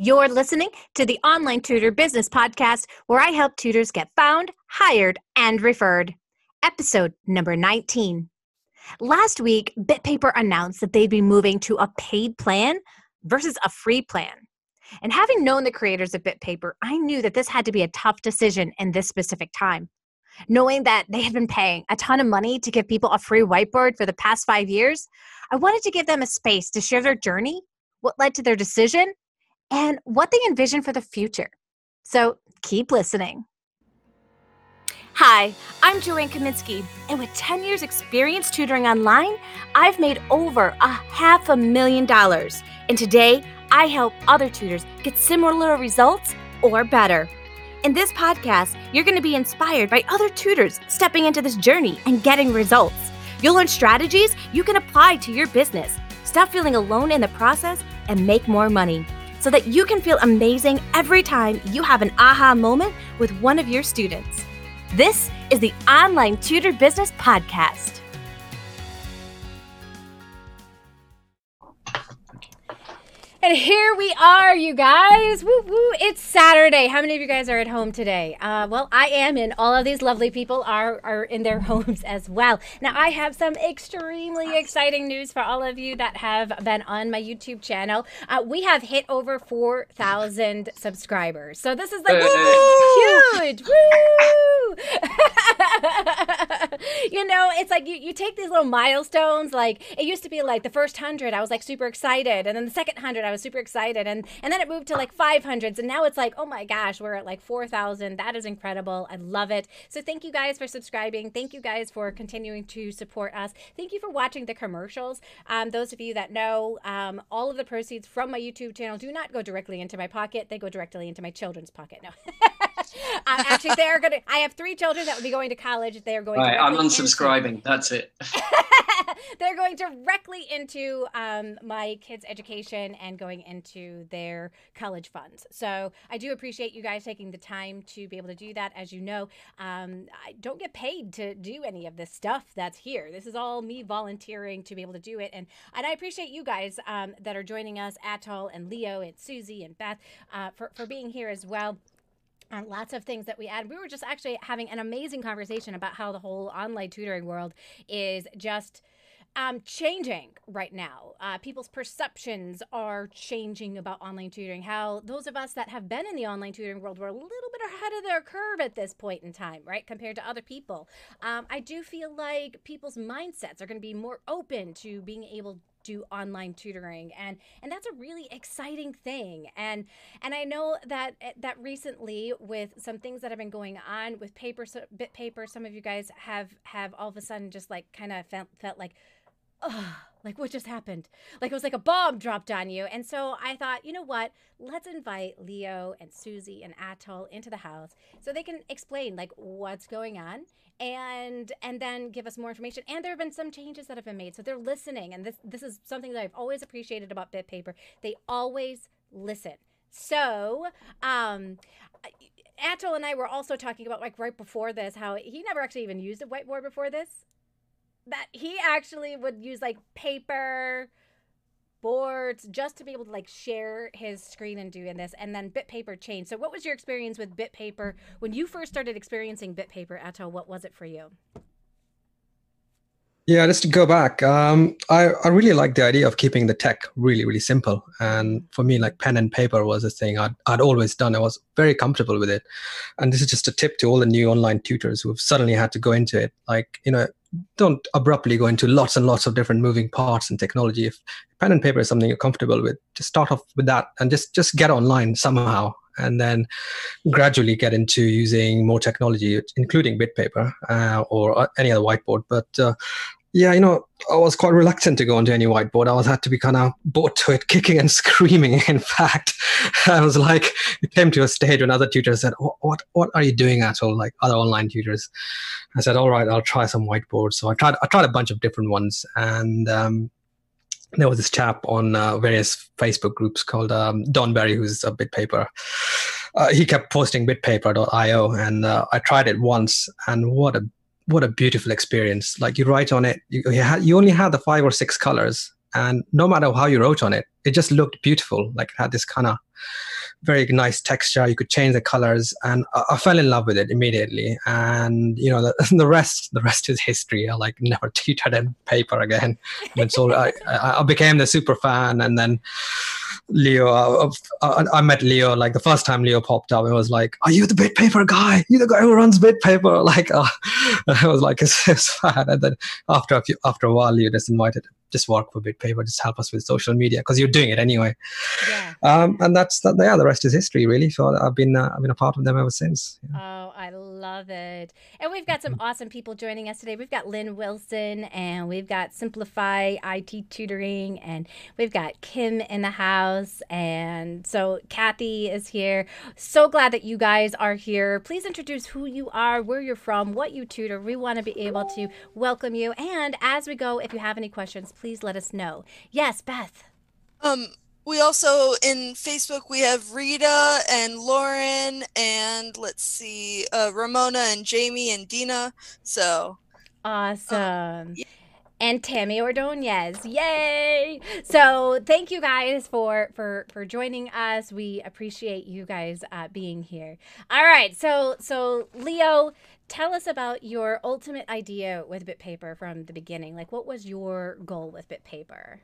You're listening to the Online Tutor Business Podcast, where I help tutors get found, hired, and referred. Episode number 19. Last week, BitPaper announced that they'd be moving to a paid plan versus a free plan. And having known the creators of BitPaper, I knew that this had to be a tough decision in this specific time. Knowing that they had been paying a ton of money to give people a free whiteboard for the past five years, I wanted to give them a space to share their journey, what led to their decision, and what they envision for the future. So keep listening. Hi, I'm Joanne Kaminsky, and with 10 years' experience tutoring online, I've made over a half a million dollars. And today, I help other tutors get similar results or better. In this podcast, you're going to be inspired by other tutors stepping into this journey and getting results. You'll learn strategies you can apply to your business, stop feeling alone in the process, and make more money so that you can feel amazing every time you have an aha moment with one of your students. This is the Online Tutor Business Podcast. And here we are, you guys. Woo woo! It's Saturday. How many of you guys are at home today? Uh, well, I am, and all of these lovely people are are in their homes as well. Now, I have some extremely exciting news for all of you that have been on my YouTube channel. Uh, we have hit over four thousand subscribers, so this is like huge. Woo! you know, it's like you, you take these little milestones. Like it used to be like the first hundred, I was like super excited, and then the second hundred, I was super excited, and and then it moved to like five hundreds, and now it's like, oh my gosh, we're at like four thousand. That is incredible. I love it. So thank you guys for subscribing. Thank you guys for continuing to support us. Thank you for watching the commercials. Um, those of you that know, um, all of the proceeds from my YouTube channel do not go directly into my pocket. They go directly into my children's pocket. No. uh, actually, they're going to. I have three children that will be going to college. They are going. Right, I'm unsubscribing. Into, That's it. they're going directly into um, my kids' education and going into their college funds. So I do appreciate you guys taking the time to be able to do that. As you know, um, I don't get paid to do any of this stuff that's here. This is all me volunteering to be able to do it, and and I appreciate you guys um, that are joining us, Atul and Leo and Susie and Beth, uh, for for being here as well. Uh, lots of things that we add. We were just actually having an amazing conversation about how the whole online tutoring world is just um, changing right now. Uh, people's perceptions are changing about online tutoring. How those of us that have been in the online tutoring world were a little bit ahead of their curve at this point in time, right, compared to other people. Um, I do feel like people's mindsets are going to be more open to being able do online tutoring and and that's a really exciting thing and and I know that eh, that recently with some things that have been going on with paper bit paper some of you guys have have all of a sudden just like kind of felt felt like oh, like what just happened? Like it was like a bomb dropped on you. And so I thought, you know what? Let's invite Leo and Susie and Atul into the house so they can explain like what's going on and and then give us more information. And there have been some changes that have been made. So they're listening. And this this is something that I've always appreciated about BitPaper. They always listen. So, um Atul and I were also talking about like right before this how he never actually even used a whiteboard before this that he actually would use like paper boards just to be able to like share his screen and doing this and then bitpaper changed so what was your experience with bitpaper when you first started experiencing bitpaper Atul what was it for you yeah, just to go back, um, I, I really like the idea of keeping the tech really, really simple. And for me, like pen and paper was a thing I'd, I'd always done. I was very comfortable with it. And this is just a tip to all the new online tutors who've suddenly had to go into it. Like, you know, don't abruptly go into lots and lots of different moving parts and technology. If pen and paper is something you're comfortable with, just start off with that and just just get online somehow and then gradually get into using more technology, including BitPaper uh, or uh, any other whiteboard. But uh, yeah, you know, I was quite reluctant to go onto any whiteboard. I was had to be kind of brought to it, kicking and screaming. In fact, I was like, it came to a stage when other tutors said, "What, what are you doing at all?" Like other online tutors, I said, "All right, I'll try some whiteboards." So I tried, I tried a bunch of different ones, and um, there was this chap on uh, various Facebook groups called um, Don Berry, who's a BitPaper. Uh, he kept posting bitpaper.io, and uh, I tried it once, and what a what a beautiful experience like you write on it you, you, you only had the five or six colors and no matter how you wrote on it, it just looked beautiful. Like it had this kind of very nice texture. You could change the colors, and I, I, fell in love with it immediately. And you know, the, the rest, the rest is history. I like never tutored in paper again. And so I, I became the super fan, and then Leo, uh, uh, I, I, met Leo like the first time Leo popped up. It was like, "Are you the bit paper guy? You the guy who runs bit paper?" Like, uh, I was like, "It's, it's fun." And then after a few, after a while, Leo just invited just work for BitPaper, just help us with social media because you're doing it anyway. Yeah. Um, and that's that. Yeah, the rest is history, really. So I've been uh, I've been a part of them ever since. Yeah. Oh, I love it. And we've got some mm-hmm. awesome people joining us today. We've got Lynn Wilson, and we've got Simplify IT Tutoring, and we've got Kim in the house, and so Kathy is here. So glad that you guys are here. Please introduce who you are, where you're from, what you tutor. We want to be able to welcome you. And as we go, if you have any questions please let us know. Yes, Beth. Um, we also in Facebook we have Rita and Lauren and let's see, uh, Ramona and Jamie and Dina. So awesome. Um, yeah. And Tammy Ordonez, yay! So thank you guys for for for joining us. We appreciate you guys uh, being here. All right, so so Leo, tell us about your ultimate idea with BitPaper from the beginning. Like, what was your goal with BitPaper?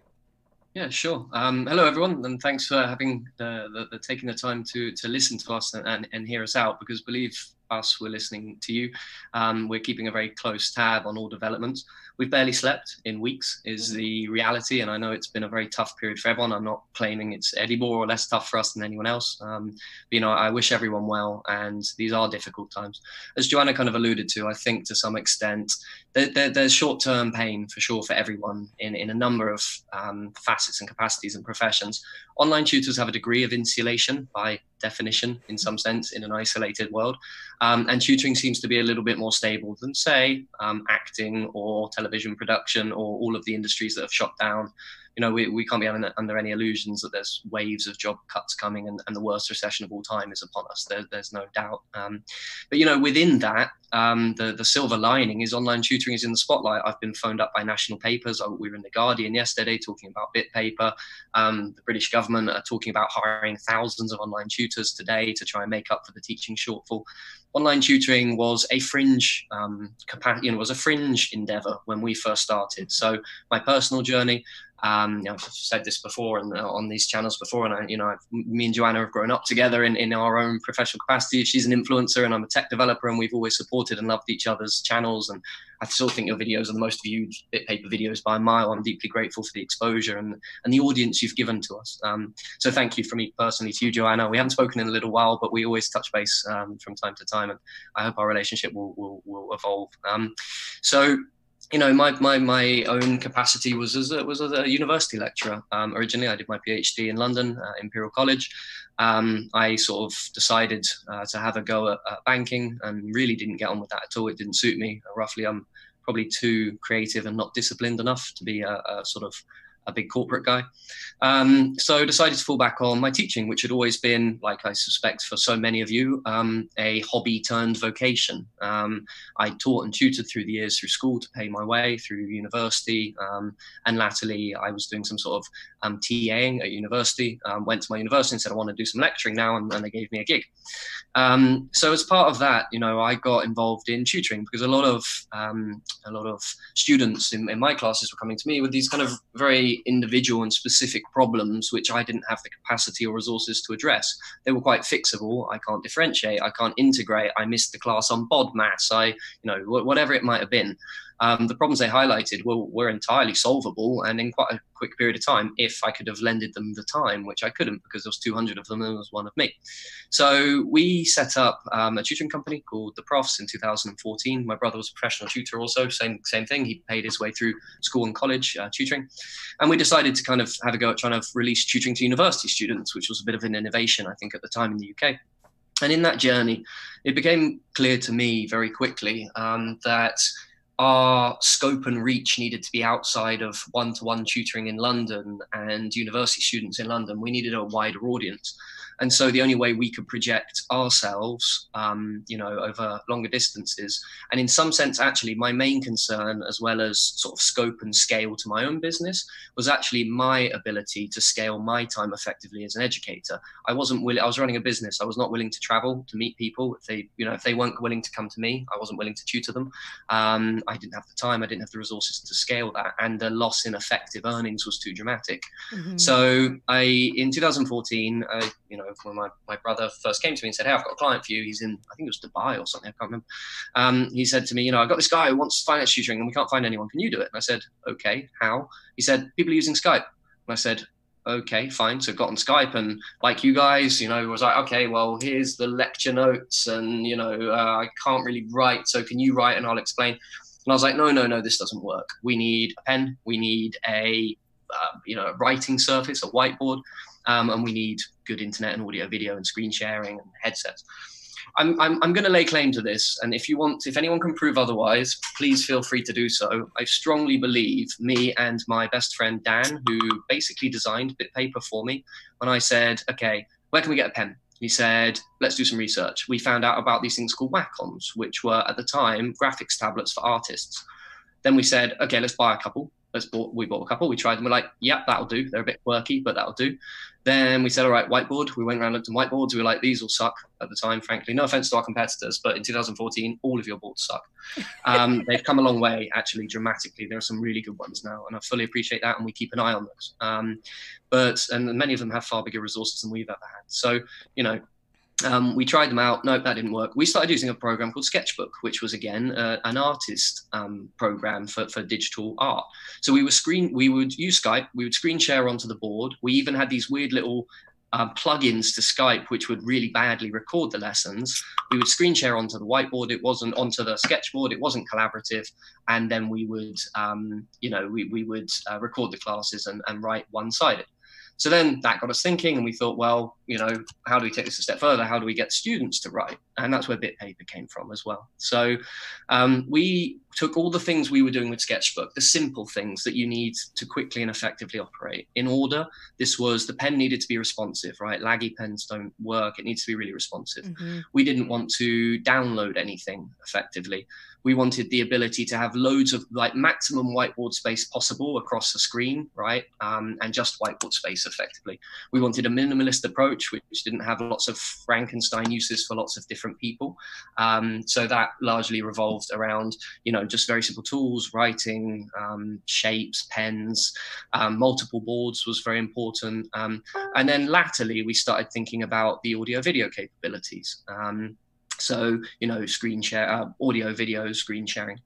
Yeah, sure. Um, hello, everyone, and thanks for having the, the, the, taking the time to to listen to us and, and, and hear us out. Because believe us, we're listening to you. Um, we're keeping a very close tab on all developments we've barely slept in weeks is mm-hmm. the reality and i know it's been a very tough period for everyone i'm not claiming it's any more or less tough for us than anyone else um, but, you know i wish everyone well and these are difficult times as joanna kind of alluded to i think to some extent there, there, there's short-term pain for sure for everyone in, in a number of um, facets and capacities and professions online tutors have a degree of insulation by definition in some sense in an isolated world. Um, and tutoring seems to be a little bit more stable than, say, um, acting or television production or all of the industries that have shut down you know, we, we can't be under, under any illusions that there's waves of job cuts coming and, and the worst recession of all time is upon us. There, there's no doubt. Um, but, you know, within that, um, the, the silver lining is online tutoring is in the spotlight. I've been phoned up by national papers. We were in The Guardian yesterday talking about BitPaper. Um, the British government are talking about hiring thousands of online tutors today to try and make up for the teaching shortfall online tutoring was a fringe um, you know was a fringe endeavor when we first started. So my personal journey um, you know, I've said this before and uh, on these channels before, and I, you know, I've, me and Joanna have grown up together in, in our own professional capacity. She's an influencer, and I'm a tech developer, and we've always supported and loved each other's channels. And I still think your videos are the most viewed BitPaper videos by a mile. I'm deeply grateful for the exposure and and the audience you've given to us. Um, so thank you from me personally to you, Joanna. We haven't spoken in a little while, but we always touch base um, from time to time, and I hope our relationship will will, will evolve. Um, so you know, my, my, my own capacity was as a, was as a university lecturer. Um, originally, I did my PhD in London, uh, Imperial College. Um, I sort of decided uh, to have a go at, at, banking and really didn't get on with that at all. It didn't suit me. Roughly, I'm probably too creative and not disciplined enough to be a, a sort of a big corporate guy. Um, so decided to fall back on my teaching, which had always been, like I suspect for so many of you, um, a hobby turned vocation. Um, I taught and tutored through the years through school to pay my way, through university, um, and latterly I was doing some sort of um, TAing at university. Um, went to my university and said I want to do some lecturing now, and, and they gave me a gig. so as part of that, you know, I got involved in tutoring because a lot of a lot of students in, in my classes were coming to me with these kind of very individual and specific problems which I didn't have the capacity or resources to address. They were quite fixable. I can't differentiate. I can't integrate. I missed the class on BOD BODMAS. I, you know, whatever it might have been um, the problems they highlighted were, were entirely solvable and in quite a quick period of time if I could have lended them the time, which I couldn't because there was 200 of them and there was one of me. So we set up um, a tutoring company called The Profs in 2014. My brother was a professional tutor also, same, same thing. He paid his way through school and college uh, tutoring. And we decided to kind of have a go at trying to release tutoring to university students, which was a bit of an innovation, I think, at the time in the UK. And in that journey, it became clear to me very quickly um, that our scope and reach needed to be outside of one to one tutoring in London and university students in London. We needed a wider audience. And so the only way we could project ourselves, um, you know, over longer distances, and in some sense, actually, my main concern, as well as sort of scope and scale to my own business, was actually my ability to scale my time effectively as an educator. I wasn't willing. I was running a business. I was not willing to travel to meet people. If they, you know, if they weren't willing to come to me, I wasn't willing to tutor them. Um, I didn't have the time. I didn't have the resources to scale that, and the loss in effective earnings was too dramatic. Mm-hmm. So I, in 2014, I, you know, when my, my brother first came to me and said, "Hey, I've got a client for you. He's in, I think it was Dubai or something. I can't remember." Um, he said to me, "You know, I've got this guy who wants finance tutoring, and we can't find anyone. Can you do it?" And I said, "Okay, how?" He said, "People are using Skype." And I said, okay, fine. So got on Skype and like you guys, you know, was like, okay, well, here's the lecture notes and, you know, uh, I can't really write. So can you write and I'll explain. And I was like, no, no, no, this doesn't work. We need a pen. We need a, uh, you know, a writing surface, a whiteboard, um, and we need good internet and audio, video and screen sharing and headsets. I'm, I'm, I'm going to lay claim to this. And if you want, if anyone can prove otherwise, please feel free to do so. I strongly believe me and my best friend Dan, who basically designed BitPaper for me, when I said, okay, where can we get a pen? He said, let's do some research. We found out about these things called Wacom, which were at the time graphics tablets for artists. Then we said, okay, let's buy a couple. Let's bought, we bought a couple. We tried them. We're like, yep, that'll do. They're a bit quirky, but that'll do. Then we said, all right, whiteboard. We went around looked at whiteboards. We were like, these will suck at the time, frankly. No offense to our competitors, but in 2014, all of your boards suck. Um, they've come a long way, actually, dramatically. There are some really good ones now, and I fully appreciate that, and we keep an eye on those. Um, but and many of them have far bigger resources than we've ever had. So, you know, um, we tried them out. No, that didn't work. We started using a program called Sketchbook, which was again uh, an artist um, program for, for digital art. So we were screen, we would use Skype, we would screen share onto the board. We even had these weird little uh, plugins to Skype, which would really badly record the lessons. We would screen share onto the whiteboard. It wasn't onto the sketchboard. It wasn't collaborative. And then we would, um, you know, we, we would uh, record the classes and, and write one sided. So then that got us thinking, and we thought, well, you know, how do we take this a step further? How do we get students to write? And that's where BitPaper came from as well. So um, we took all the things we were doing with Sketchbook, the simple things that you need to quickly and effectively operate in order. This was the pen needed to be responsive, right? Laggy pens don't work. It needs to be really responsive. Mm-hmm. We didn't want to download anything effectively we wanted the ability to have loads of like maximum whiteboard space possible across the screen, right? Um, and just whiteboard space effectively. We wanted a minimalist approach, which didn't have lots of Frankenstein uses for lots of different people. Um, so that largely revolved around, you know, just very simple tools, writing, um, shapes, pens, um, multiple boards was very important. Um, and then latterly, we started thinking about the audio video capabilities. Um, so you know screen share uh, audio video screen sharing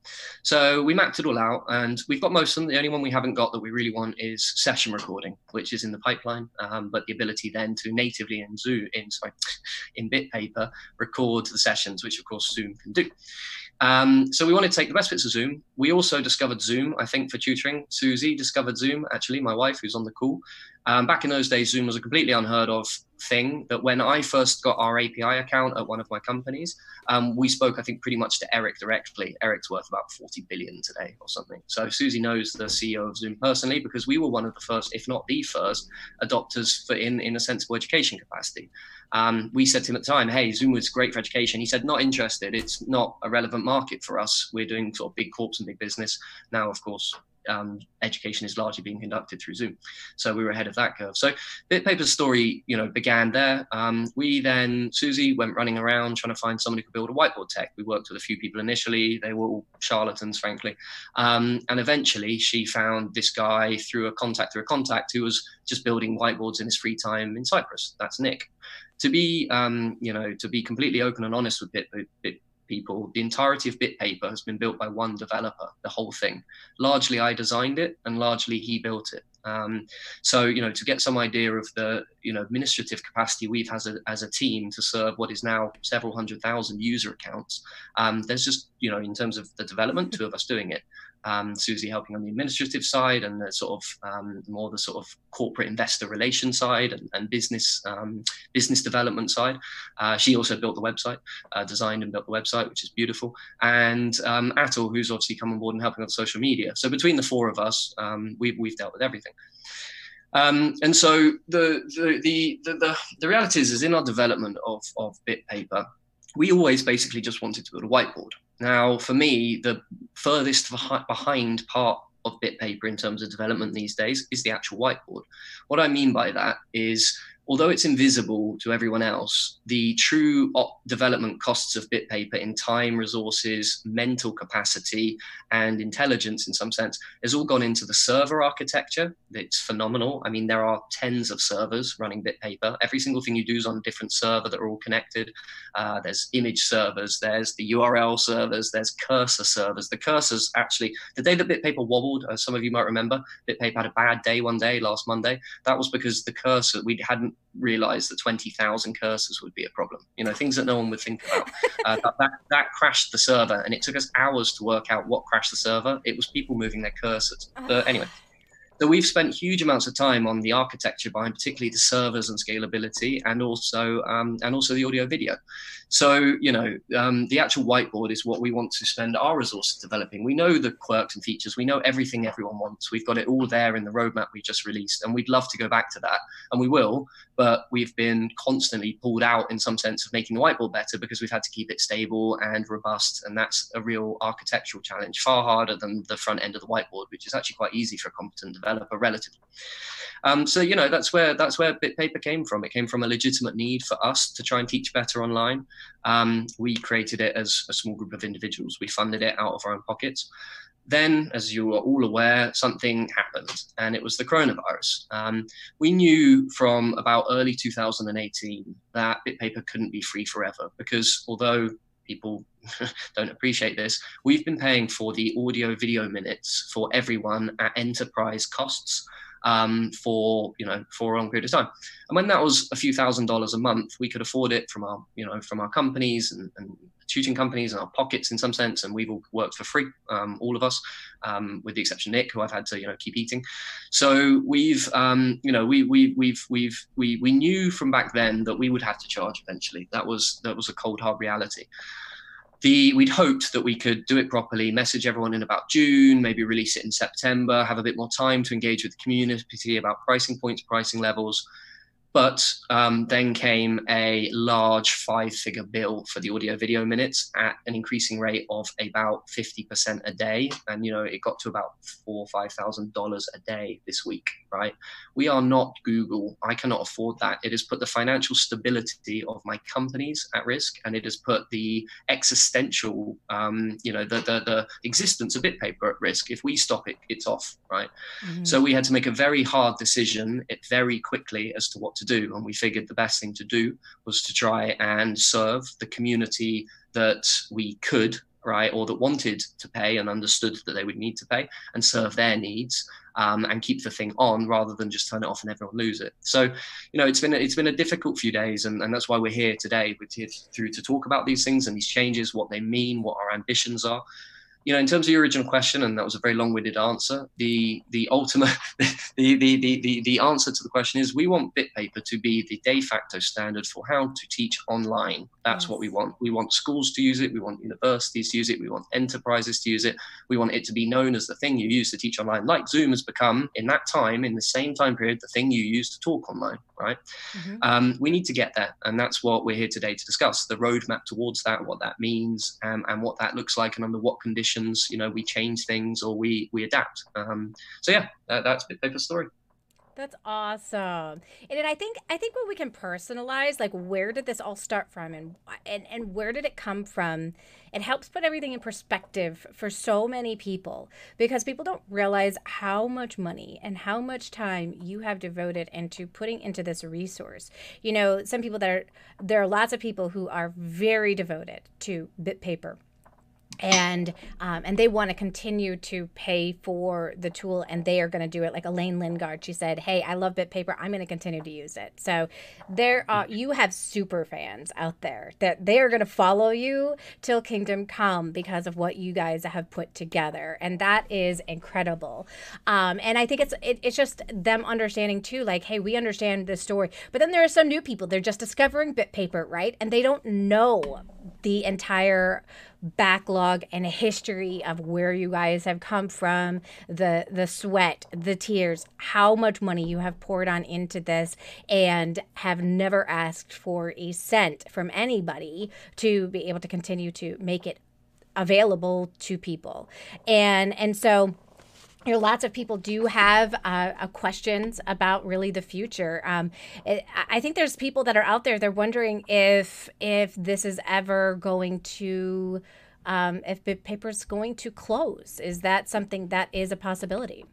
so we mapped it all out and we've got most of them the only one we haven't got that we really want is session recording which is in the pipeline um, but the ability then to natively in zoom in sorry in bitpaper record the sessions which of course zoom can do um, so we wanted to take the best bits of Zoom. We also discovered Zoom, I think, for tutoring. Susie discovered Zoom, actually, my wife, who's on the call. Um, back in those days, Zoom was a completely unheard of thing. That when I first got our API account at one of my companies, um, we spoke, I think, pretty much to Eric directly. Eric's worth about 40 billion today or something. So Susie knows the CEO of Zoom personally because we were one of the first, if not the first, adopters for in in a sensible education capacity. Um, we said to him at the time, "Hey, Zoom was great for education." He said, "Not interested. It's not a relevant market for us. We're doing sort of big corps and big business now. Of course, um, education is largely being conducted through Zoom. So we were ahead of that curve. So BitPaper's story, you know, began there. Um, we then, Susie went running around trying to find someone who could build a whiteboard tech. We worked with a few people initially. They were all charlatans, frankly. Um, and eventually she found this guy through a contact, through a contact who was just building whiteboards in his free time in Cyprus. That's Nick. To be, um, you know, to be completely open and honest with Bit, people. The entirety of BitPaper has been built by one developer, the whole thing. Largely I designed it and largely he built it. Um, so, you know, to get some idea of the, you know, administrative capacity we've as a, as a team to serve what is now several hundred thousand user accounts, um, there's just, you know, in terms of the development, two of us doing it um, Susie helping on the administrative side and the sort of um, more the sort of corporate investor relation side and, and business um, business development side. Uh, she also built the website, uh, designed and built the website, which is beautiful. And um, Atul, who's obviously come on board and helping on social media. So between the four of us, um, we've, we've dealt with everything. Um, and so the the, the the the reality is, is in our development of of BitPaper, we always basically just wanted to build a whiteboard. Now, for me, the furthest behind part of BitPaper in terms of development these days is the actual whiteboard. What I mean by that is although it's invisible to everyone else, the true op- development costs of BitPaper in time, resources, mental capacity, and intelligence, in some sense, has all gone into the server architecture. It's phenomenal. I mean, there are tens of servers running BitPaper. Every single thing you do is on a different server that are all connected. Uh, there's image servers, there's the URL servers, there's cursor servers. The cursors actually, the day that BitPaper wobbled, as some of you might remember, BitPaper had a bad day one day last Monday. That was because the cursor, we hadn't realized that 20,000 cursors would be a problem. You know, things that no one would think about. Uh, that, that, that, crashed the server, and it took us hours to work out what crashed the server. It was people moving their cursors. But anyway, so we've spent huge amounts of time on the architecture behind particularly the servers and scalability, and also um, and also the audio video. So, you know, um, the actual whiteboard is what we want to spend our resources developing. We know the quirks and features. We know everything everyone wants. We've got it all there in the roadmap we just released, and we'd love to go back to that, and we will. But we've been constantly pulled out in some sense of making the whiteboard better because we've had to keep it stable and robust, and that's a real architectural challenge, far harder than the front end of the whiteboard, which is actually quite easy for a competent developer, relatively. Um, so you know that's where that's where BitPaper came from. It came from a legitimate need for us to try and teach better online. Um, we created it as a small group of individuals. We funded it out of our own pockets. Then, as you are all aware, something happened, and it was the coronavirus. Um, we knew from about early 2018 that BitPaper couldn't be free forever because although people don't appreciate this, we've been paying for the audio video minutes for everyone at enterprise costs um, for you know for a long period of time. And when that was a few thousand dollars a month, we could afford it from our you know from our companies and, and tutoring companies and our pockets in some sense. And we've all worked for free, um, all of us, um, with the exception of Nick, who I've had to you know keep eating. So we've um, you know we we we've we've we we knew from back then that we would have to charge eventually. That was that was a cold hard reality the we'd hoped that we could do it properly, message everyone in about June, maybe release it in September, have a bit more time to engage with the community about pricing points, pricing levels, but um, then came a large five figure bill for the audio video minutes at an increasing rate of about 50% a day. And, you know, it got to about four or $5,000 a day this week, right? We are not Google. I cannot afford that. It has put the financial stability of my companies at risk and it has put the existential, um, you know, the, the, the existence of BitPaper at risk. If we stop it, it's off, right? Mm-hmm. So we had to make a very hard decision it very quickly as to what to do. And we figured the best thing to do was to try and serve the community that we could, right, or that wanted to pay and understood that they would need to pay and serve their needs. Um, and keep the thing on rather than just turn it off and everyone lose it. So, you know, it's been it's been a difficult few days, and, and that's why we're here today. We're here through to talk about these things and these changes, what they mean, what our ambitions are you know, in terms of your original question, and that was a very long-winded answer. The the ultimate, the, the the the the answer to the question is we want BitPaper to be the de facto standard for how to teach online. That's yes. what we want. We want schools to use it. We want universities to use it. We want enterprises to use it. We want it to be known as the thing you use to teach online, like Zoom has become in that time, in the same time period, the thing you use to talk online. Right? Mm-hmm. Um, we need to get there, and that's what we're here today to discuss: the roadmap towards that, what that means, um, and what that looks like, and under what conditions you know we change things or we we adapt um, so yeah that, that's BitPaper's story that's awesome. And I think I think when we can personalize, like where did this all start from and and and where did it come from? It helps put everything in perspective for so many people because people don't realize how much money and how much time you have devoted into putting into this resource. You know, some people that are there are lots of people who are very devoted to BitPaper and um, and they want to continue to pay for the tool and they are going to do it like elaine lingard. She said hey i love bitpaper i'm going to continue to use it. So there are you have super fans out there that they are going to follow you till kingdom come because of what you guys have put together and that is incredible. Um, and i think it's it, it's just them understanding too like hey we understand this story. But then there are some new people. They're just discovering bitpaper right? And they don't know the entire backlog and history of where you guys have come from, the the sweat, the tears, how much money you have poured on into this and have never asked for a cent from anybody to be able to continue to make it available to people. And and so you know, lots of people do have uh, uh, questions about really the future. Um, it, I think there's people that are out there. They're wondering if if this is ever going to, um, if paper is going to close. Is that something that is a possibility?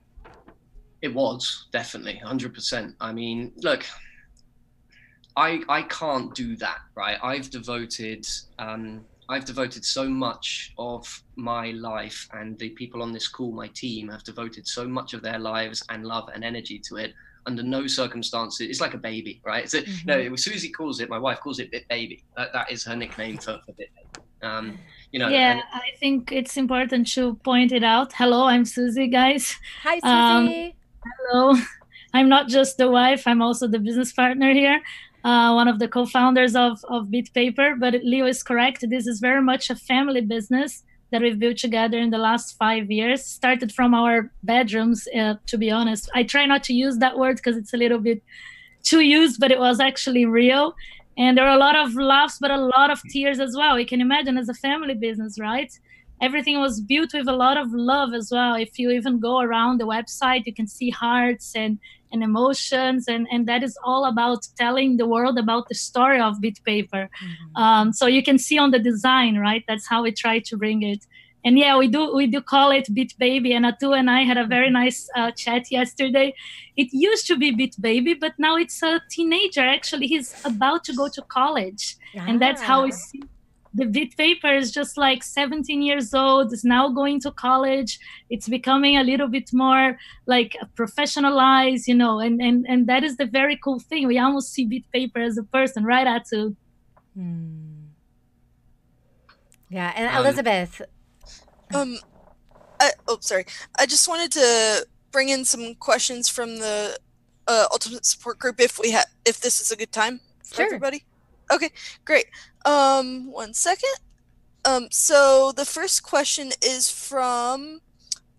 It was definitely 100%. I mean, look, I I can't do that, right? I've devoted. Um, I've devoted so much of my life, and the people on this call, my team, have devoted so much of their lives and love and energy to it. Under no circumstances, it's like a baby, right? It's a, mm-hmm. No, Susie calls it. My wife calls it Bit Baby. That, that is her nickname for, for Bit Baby. Um, you know. Yeah, and, I think it's important to point it out. Hello, I'm Susie, guys. Hi, Susie. Um, hello. I'm not just the wife. I'm also the business partner here uh, one of the co-founders of, of BitPaper. But Leo is correct. This is very much a family business that we've built together in the last five years. Started from our bedrooms, uh, to be honest. I try not to use that word because it's a little bit too used, but it was actually real. And there are a lot of laughs, but a lot of tears as well. You can imagine as a family business, right? Everything was built with a lot of love as well. If you even go around the website, you can see hearts and and emotions and and that is all about telling the world about the story of bit paper mm-hmm. um, so you can see on the design right that's how we try to bring it and yeah we do we do call it bit baby and atu and i had a very mm-hmm. nice uh, chat yesterday it used to be bit baby but now it's a teenager actually he's about to go to college and that's how we ah. see the bit paper is just like 17 years old is now going to college it's becoming a little bit more like professionalized you know and and and that is the very cool thing. We almost see bit paper as a person right atu? Hmm. yeah and um, elizabeth. um I, oh sorry. I just wanted to bring in some questions from the uh, ultimate support group if we have if this is a good time for sure. everybody Okay, great. Um, one second. Um, so the first question is from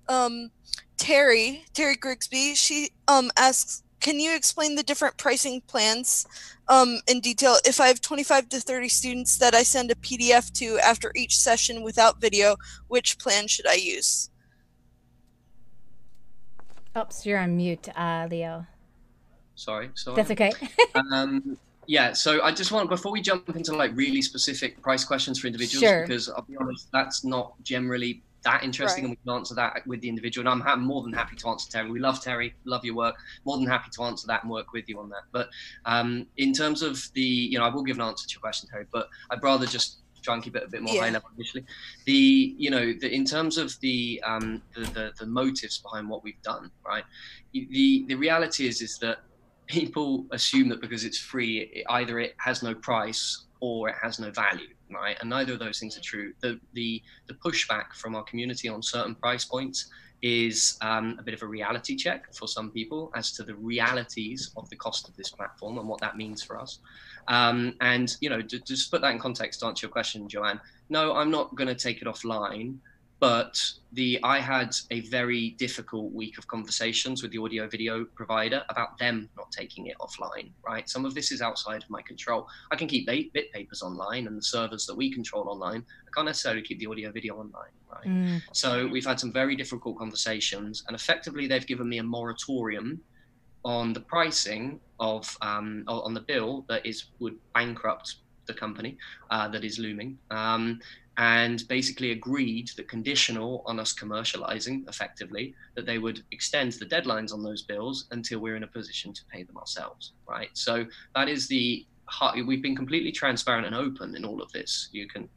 um, Terry, Terry Grigsby. She um, asks, can you explain the different pricing plans um, in detail? If I have 25 to 30 students that I send a PDF to after each session without video, which plan should I use? Oops, you're on mute, uh, Leo. Sorry, sorry. That's okay. um, yeah, so I just want before we jump into like really specific price questions for individuals, sure. because I'll be honest, that's not generally that interesting, right. and we can answer that with the individual. And I'm more than happy to answer Terry. We love Terry, love your work. More than happy to answer that and work with you on that. But um, in terms of the, you know, I will give an answer to your question, Terry. But I'd rather just try and keep it a bit more yeah. high level initially. The, you know, the, in terms of the, um, the, the the motives behind what we've done, right? The the reality is is that people assume that because it's free, it, either it has no price or it has no value, right? And neither of those things are true. The the the pushback from our community on certain price points is um, a bit of a reality check for some people as to the realities of the cost of this platform and what that means for us. Um, and you know, to, just put that in context to answer your question, Joanne. No, I'm not going to take it offline but the I had a very difficult week of conversations with the audio video provider about them not taking it offline. Right, some of this is outside of my control. I can keep bit papers online and the servers that we control online. I can't necessarily keep the audio video online. Right, mm. so we've had some very difficult conversations, and effectively they've given me a moratorium on the pricing of um, on the bill that is would bankrupt the company uh, that is looming. Um, and basically agreed that conditional on us commercializing effectively that they would extend the deadlines on those bills until we're in a position to pay them ourselves right? So that is the we've been completely transparent and open in all of this. You can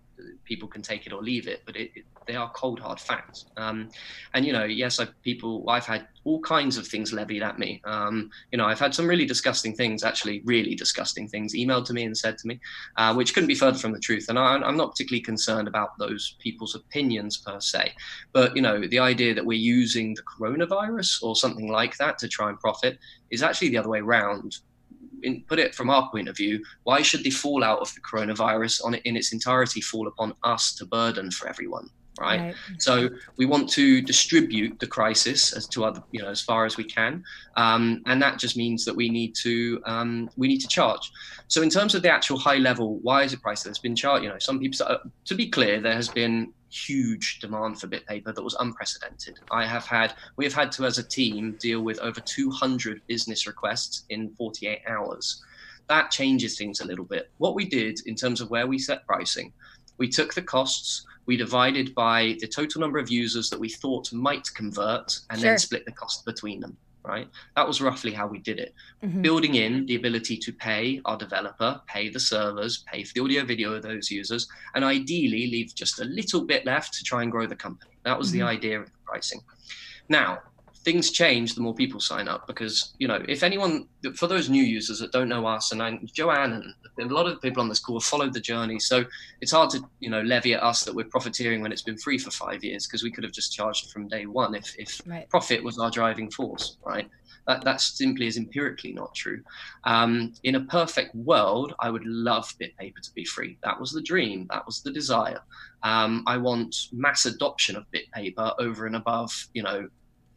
people can take it or leave it, but it, it, they are cold hard facts. Um, and you know, yes, I, people, I've had all kinds of things levied at me. Um, you know, I've had some really disgusting things, actually, really disgusting things, emailed to me and said to me, uh, which couldn't be further from the truth. And I, I'm not particularly concerned about those people's opinions per se, but you know, the idea that we're using the coronavirus or something like that to try and profit is actually the other way around in, put it from our point of view, why should the fallout of the coronavirus on in its entirety fall upon us to burden for everyone? Right? right? So we want to distribute the crisis as to other, you know, as far as we can, um, and that just means that we need to um, we need to charge. So in terms of the actual high level, why is it priced? There's been charged. You know, some people. Uh, to be clear, there has been huge demand for bit paper that was unprecedented. I have had, we have had to, as a team, deal with over 200 business requests in 48 hours. That changes things a little bit. What we did in terms of where we set pricing, we took the costs, we divided by the total number of users that we thought might convert, and sure. then split the cost between them right? That was roughly how we did it. Mm-hmm. Building in the ability to pay our developer, pay the servers, pay for the audio video of those users, and ideally leave just a little bit left to try and grow the company. That was mm-hmm. the idea of the pricing. Now, things change the more people sign up because you know if anyone for those new users that don't know us and I, joanne and a lot of the people on this call have followed the journey so it's hard to you know levy at us that we're profiteering when it's been free for five years because we could have just charged from day one if, if right. profit was our driving force right? That, that simply is empirically not true. Um, in a perfect world i would love bitpaper to be free. That was the dream. That was the desire. Um, i want mass adoption of bitpaper over and above you know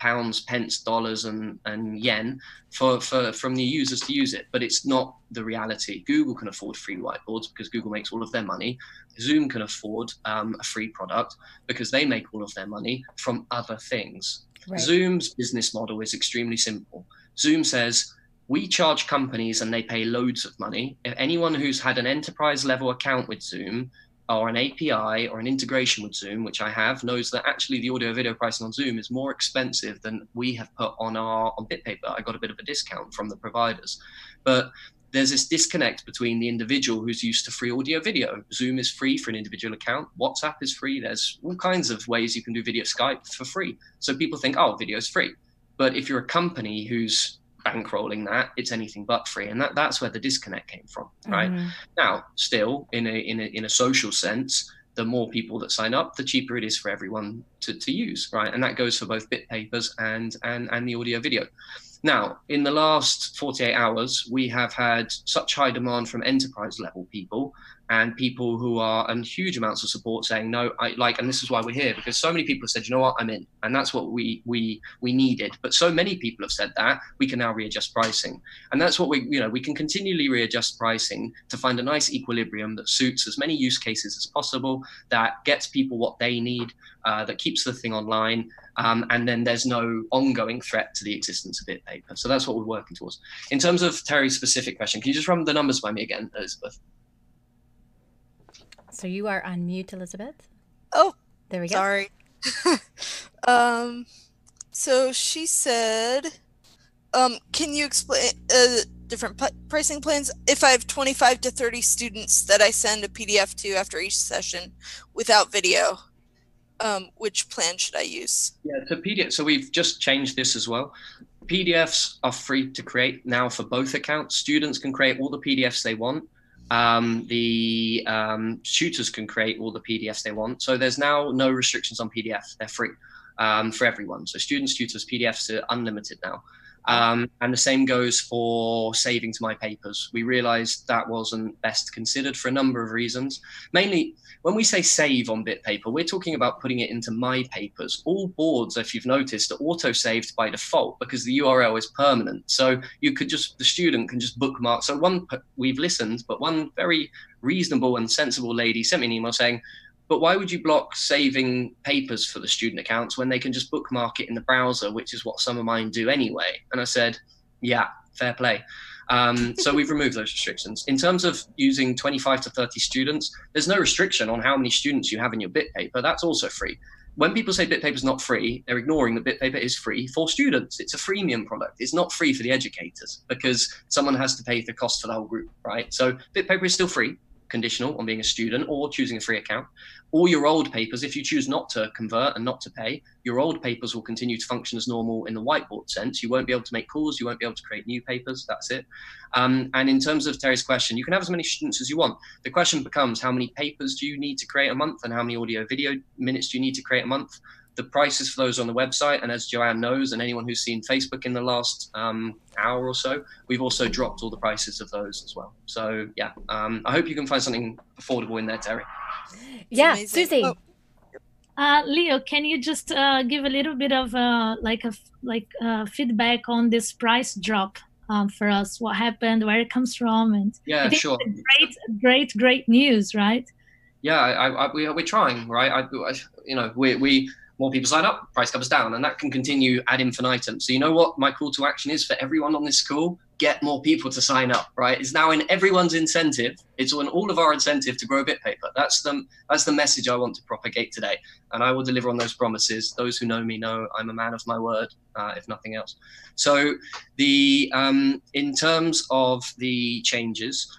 pounds, pence, dollars, and, and yen for, for from the users to use it. But it's not the reality. Google can afford free whiteboards because Google makes all of their money. Zoom can afford um, a free product because they make all of their money from other things. Right. Zoom's business model is extremely simple. Zoom says, we charge companies and they pay loads of money. If anyone who's had an enterprise level account with Zoom or an API or an integration with Zoom, which I have, knows that actually the audio video pricing on Zoom is more expensive than we have put on our on BitPaper. I got a bit of a discount from the providers, but there's this disconnect between the individual who's used to free audio video. Zoom is free for an individual account. WhatsApp is free. There's all kinds of ways you can do video Skype for free. So people think, oh, video is free. But if you're a company who's bankrolling that it's anything but free. And that that's where the disconnect came from right? Mm-hmm. now still in a, in a in a social sense the more people that sign up the cheaper it is for everyone to, to use right? And that goes for both bit papers and and and the audio video. Now in the last 48 hours we have had such high demand from enterprise level people and people who are and huge amounts of support saying no i like and this is why we're here because so many people have said you know what i'm in and that's what we we we needed but so many people have said that we can now readjust pricing and that's what we you know we can continually readjust pricing to find a nice equilibrium that suits as many use cases as possible that gets people what they need uh, that keeps the thing online um, and then there's no ongoing threat to the existence of BitPaper. So that's what we're working towards. In terms of Terry's specific question, can you just run the numbers by me again, Elizabeth? So you are on mute, Elizabeth. Oh, there we go. Sorry. um, so she said, um, can you explain uh, different p- pricing plans? If I have 25 to 30 students that I send a PDF to after each session without video, um, which plan should I use? Yeah, so PDF. So we've just changed this as well. PDFs are free to create now for both accounts. Students can create all the PDFs they want um, the um, tutors can create all the PDFs they want. So there's now no restrictions on PDF. They're free um, for everyone. So students, tutors, PDFs are unlimited now. Um, and the same goes for saving to my papers. We realized that wasn't best considered for a number of reasons. Mainly, when we say save on BitPaper, we're talking about putting it into my papers. All boards, if you've noticed, are auto saved by default because the URL is permanent. So you could just, the student can just bookmark. So one, we've listened, but one very reasonable and sensible lady sent me an email saying, but why would you block saving papers for the student accounts when they can just bookmark it in the browser, which is what some of mine do anyway? And I said, yeah, fair play. Um, so we've removed those restrictions. In terms of using 25 to 30 students, there's no restriction on how many students you have in your bit paper. That's also free. When people say BitPaper is not free, they're ignoring that BitPaper is free for students. It's a freemium product. It's not free for the educators because someone has to pay the cost for the whole group, right? So BitPaper is still free conditional on being a student or choosing a free account. All your old papers, if you choose not to convert and not to pay, your old papers will continue to function as normal in the whiteboard sense. You won't be able to make calls, you won't be able to create new papers. That's it. Um, and in terms of Terry's question, you can have as many students as you want. The question becomes how many papers do you need to create a month and how many audio video minutes do you need to create a month? The prices for those on the website. And as Joanne knows, and anyone who's seen Facebook in the last um, hour or so, we've also dropped all the prices of those as well. So yeah, um, I hope you can find something affordable in there, Terry. Yeah, Susie. Oh. Uh, Leo, can you just uh, give a little bit of uh, like a like uh, feedback on this price drop um, for us? What happened? Where it comes from? And yeah, sure. Great, great, great news, right? Yeah, I, I, we, we're trying, right? I, I, you know, we, we more people sign up, price comes down, and that can continue ad infinitum. So you know what my call to action is for everyone on this call? Get more people to sign up, right? It's now in everyone's incentive. It's on all of our incentive to grow BitPaper. That's the that's the message I want to propagate today, and I will deliver on those promises. Those who know me know I'm a man of my word, uh, if nothing else. So the um, in terms of the changes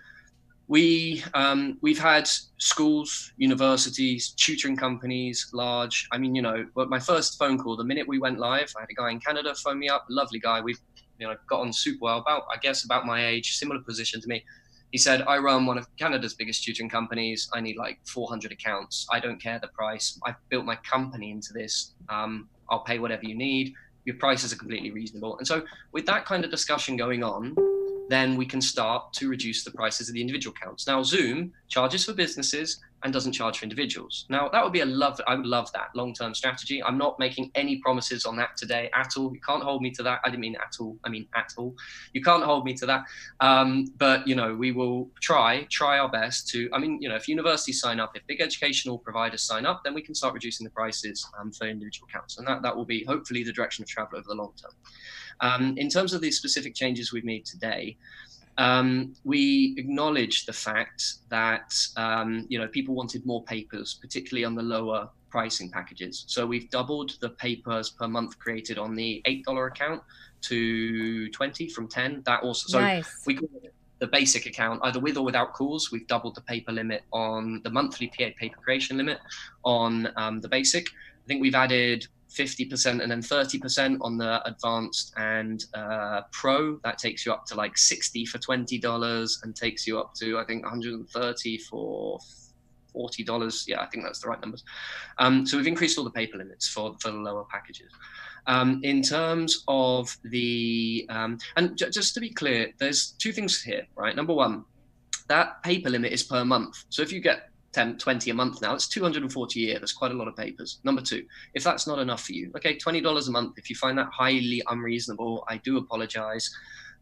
we um, we've had schools, universities, tutoring companies, large. I mean, you know, but my first phone call, the minute we went live, I had a guy in Canada phone me up, lovely guy. We've you know got on super well, about I guess about my age, similar position to me. He said, I run one of Canada's biggest tutoring companies. I need like 400 accounts. I don't care the price. I've built my company into this. Um, I'll pay whatever you need. Your prices are completely reasonable. And so, with that kind of discussion going on, then we can start to reduce the prices of the individual accounts. Now, Zoom charges for businesses and doesn't charge for individuals. Now, that would be a love, I would love that long term strategy. I'm not making any promises on that today at all. You can't hold me to that. I didn't mean at all. I mean at all. You can't hold me to that. Um, but, you know, we will try, try our best to, I mean, you know, if universities sign up, if big educational providers sign up, then we can start reducing the prices um, for individual accounts. And that, that will be hopefully the direction of travel over the long term. Um, in terms of the specific changes we've made today, um, we acknowledge the fact that um, you know people wanted more papers, particularly on the lower pricing packages. So we've doubled the papers per month created on the eight dollar account to twenty from ten. That also so nice. we the basic account either with or without calls. We've doubled the paper limit on the monthly PA paper creation limit on um, the basic. I think we've added 50% and then 30% on the advanced and uh, pro. That takes you up to like 60 for $20 and takes you up to i think 130 for $40 yeah i think that's the right numbers. Um, so we've increased all the paper limits for, for the lower packages. Um, in terms of the um, and j- just to be clear there's two things here right? Number one that paper limit is per month. So if you get 10, 20 a month now. It's 240 a year. That's quite a lot of papers. Number two, if that's not enough for you, okay, $20 a month. If you find that highly unreasonable, I do apologize.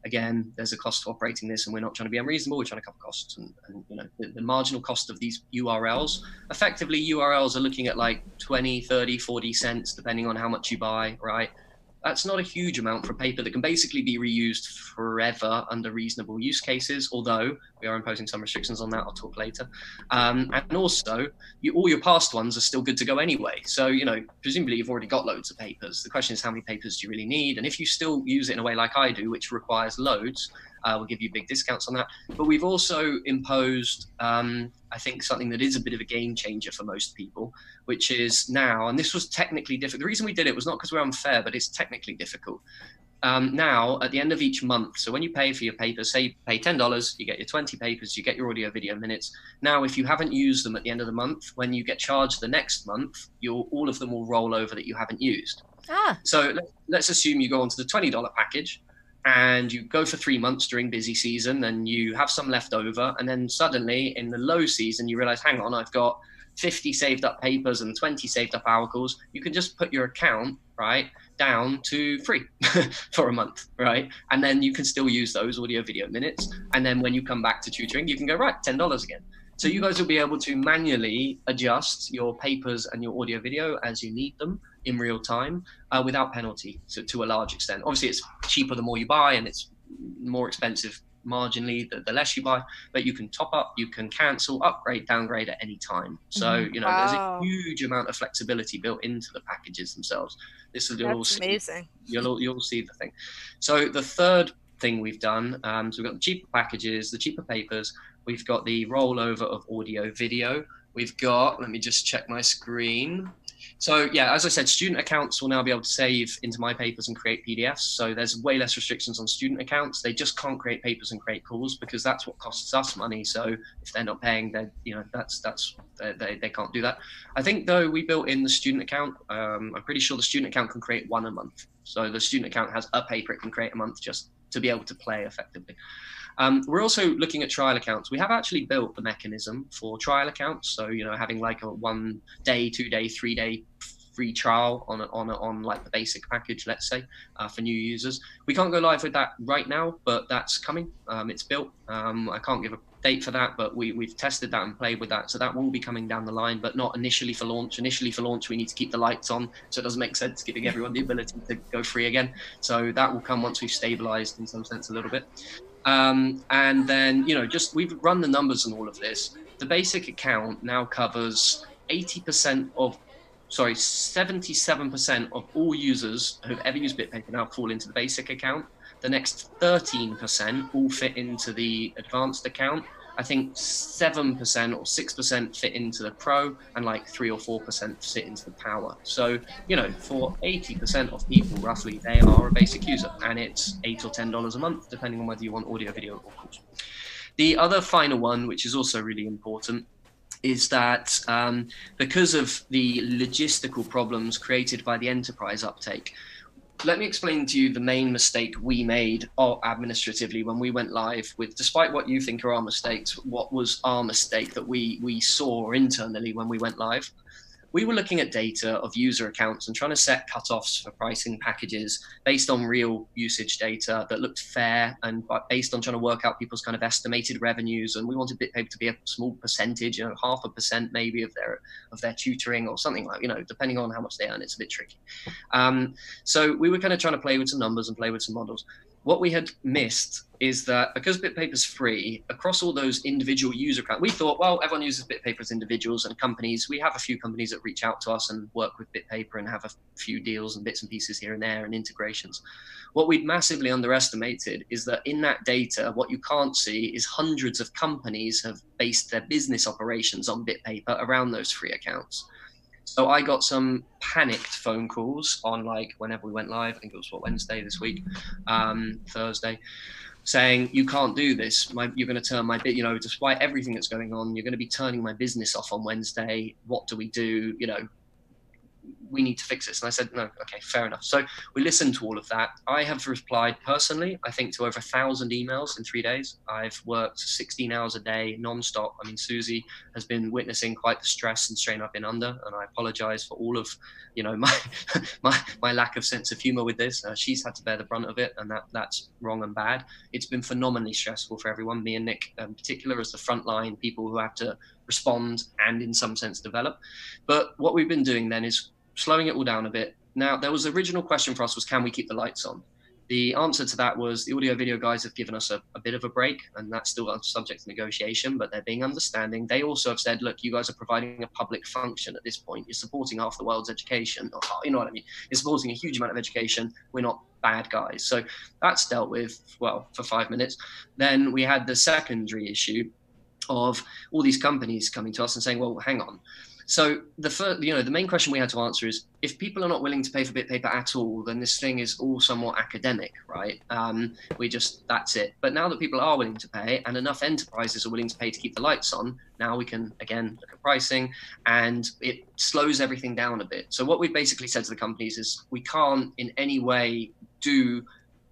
Again, there's a cost to operating this, and we're not trying to be unreasonable. We're trying to cover costs, and, and you know the, the, marginal cost of these URLs. Effectively, URLs are looking at like 20, 30, 40 cents, depending on how much you buy, right? That's not a huge amount for paper that can basically be reused forever under reasonable use cases, although we are imposing some restrictions on that. I'll talk later. Um, and also, you, all your past ones are still good to go anyway. So, you know, presumably you've already got loads of papers. The question is, how many papers do you really need? And if you still use it in a way like I do, which requires loads, uh, we'll give you big discounts on that. But we've also imposed, um, I think, something that is a bit of a game changer for most people, which is now, and this was technically difficult. The reason we did it was not because we're unfair, but it's technically difficult. Um, now, at the end of each month, so when you pay for your papers, say you pay $10, you get your 20 papers, you get your audio video minutes. Now, if you haven't used them at the end of the month, when you get charged the next month, all of them will roll over that you haven't used. Ah. So let's assume you go onto the $20 package and you go for three months during busy season and you have some left over and then suddenly in the low season you realize hang on i've got 50 saved up papers and 20 saved up hour calls. You can just put your account right down to free for a month right? And then you can still use those audio video minutes. And then when you come back to tutoring you can go right $10 again. So you guys will be able to manually adjust your papers and your audio video as you need them in real time uh, without penalty so, to a large extent. Obviously, it's cheaper the more you buy, and it's more expensive marginally the, the less you buy. But you can top up, you can cancel, upgrade, downgrade at any time. So mm-hmm. you know wow. there's a huge amount of flexibility built into the packages themselves. This is you'll see, amazing. You'll you'll see the thing. So the third thing we've done, um, so we've got the cheaper packages, the cheaper papers. We've got the rollover of audio video. We've got, let me just check my screen So yeah, as I said, student accounts will now be able to save into my papers and create PDFs. So there's way less restrictions on student accounts. They just can't create papers and create calls because that's what costs us money. So if they're not paying, then you know that's that's they, they can't do that. I think though we built in the student account. Um, I'm pretty sure the student account can create one a month. So the student account has a paper it can create a month just to be able to play effectively. Um, we're also looking at trial accounts. We have actually built the mechanism for trial accounts. So, you know, having like a one day, two day, three day free trial on a, on a, on like the basic package, let's say, uh, for new users. We can't go live with that right now, but that's coming. Um, it's built. Um, I can't give a date for that, but we, we've tested that and played with that. So that will be coming down the line, but not initially for launch. Initially for launch, we need to keep the lights on. So it doesn't make sense giving everyone the ability to go free again. So that will come once we've stabilized in some sense a little bit. Um, and then, you know, just we've run the numbers and all of this. The basic account now covers 80% of, sorry, 77% of all users who've ever used BitPaper now fall into the basic account. The next 13% all fit into the advanced account. I think 7% or 6% fit into the Pro and like 3 or 4% fit into the Power. So, you know, for 80% of people, roughly, they are a basic user and it's 8 or $10 a month, depending on whether you want audio, video, or calls. The other final one, which is also really important, is that um, because of the logistical problems created by the enterprise uptake, let me explain to you the main mistake we made administratively when we went live with despite what you think are our mistakes what was our mistake that we we saw internally when we went live we were looking at data of user accounts and trying to set cutoffs for pricing packages based on real usage data that looked fair and based on trying to work out people's kind of estimated revenues. And we wanted BitPaper to be a small percentage, you know, half a percent maybe of their of their tutoring or something like, you know, depending on how much they earn, it's a bit tricky. Um, so we were kind of trying to play with some numbers and play with some models what we had missed is that because BitPaper's free, across all those individual user accounts, we thought, well, everyone uses BitPaper as individuals and companies. We have a few companies that reach out to us and work with BitPaper and have a few deals and bits and pieces here and there and integrations. What we'd massively underestimated is that in that data, what you can't see is hundreds of companies have based their business operations on BitPaper around those free accounts. So I got some panicked phone calls on like whenever we went live. I think it was what Wednesday this week, um, Thursday, saying you can't do this. My, you're going to turn my bit. You know, despite everything that's going on, you're going to be turning my business off on Wednesday. What do we do? You know, we need to fix this. And I said, no, okay, fair enough. So we listened to all of that. I have replied personally, I think, to over a thousand emails in three days. I've worked 16 hours a day nonstop. I mean, Susie has been witnessing quite the stress and strain I've been under, and I apologize for all of, you know, my my, my lack of sense of humor with this. Uh, she's had to bear the brunt of it, and that that's wrong and bad. It's been phenomenally stressful for everyone, me and Nick in particular, as the frontline people who have to respond and in some sense develop. But what we've been doing then is slowing it all down a bit. Now, there was the original question for us was, can we keep the lights on? The answer to that was the audio video guys have given us a, a bit of a break, and that's still a subject to negotiation, but they're being understanding. They also have said, look, you guys are providing a public function at this point. You're supporting half the world's education. Or, you know what I mean? You're supporting a huge amount of education. We're not bad guys. So that's dealt with, well, for five minutes. Then we had the secondary issue of all these companies coming to us and saying, well, hang on so the first, you know, the main question we had to answer is if people are not willing to pay for bit paper at all, then this thing is all somewhat academic, right? Um, we just that's it. But now that people are willing to pay and enough enterprises are willing to pay to keep the lights on, now we can again look at pricing and it slows everything down a bit. So what we've basically said to the companies is we can't in any way do,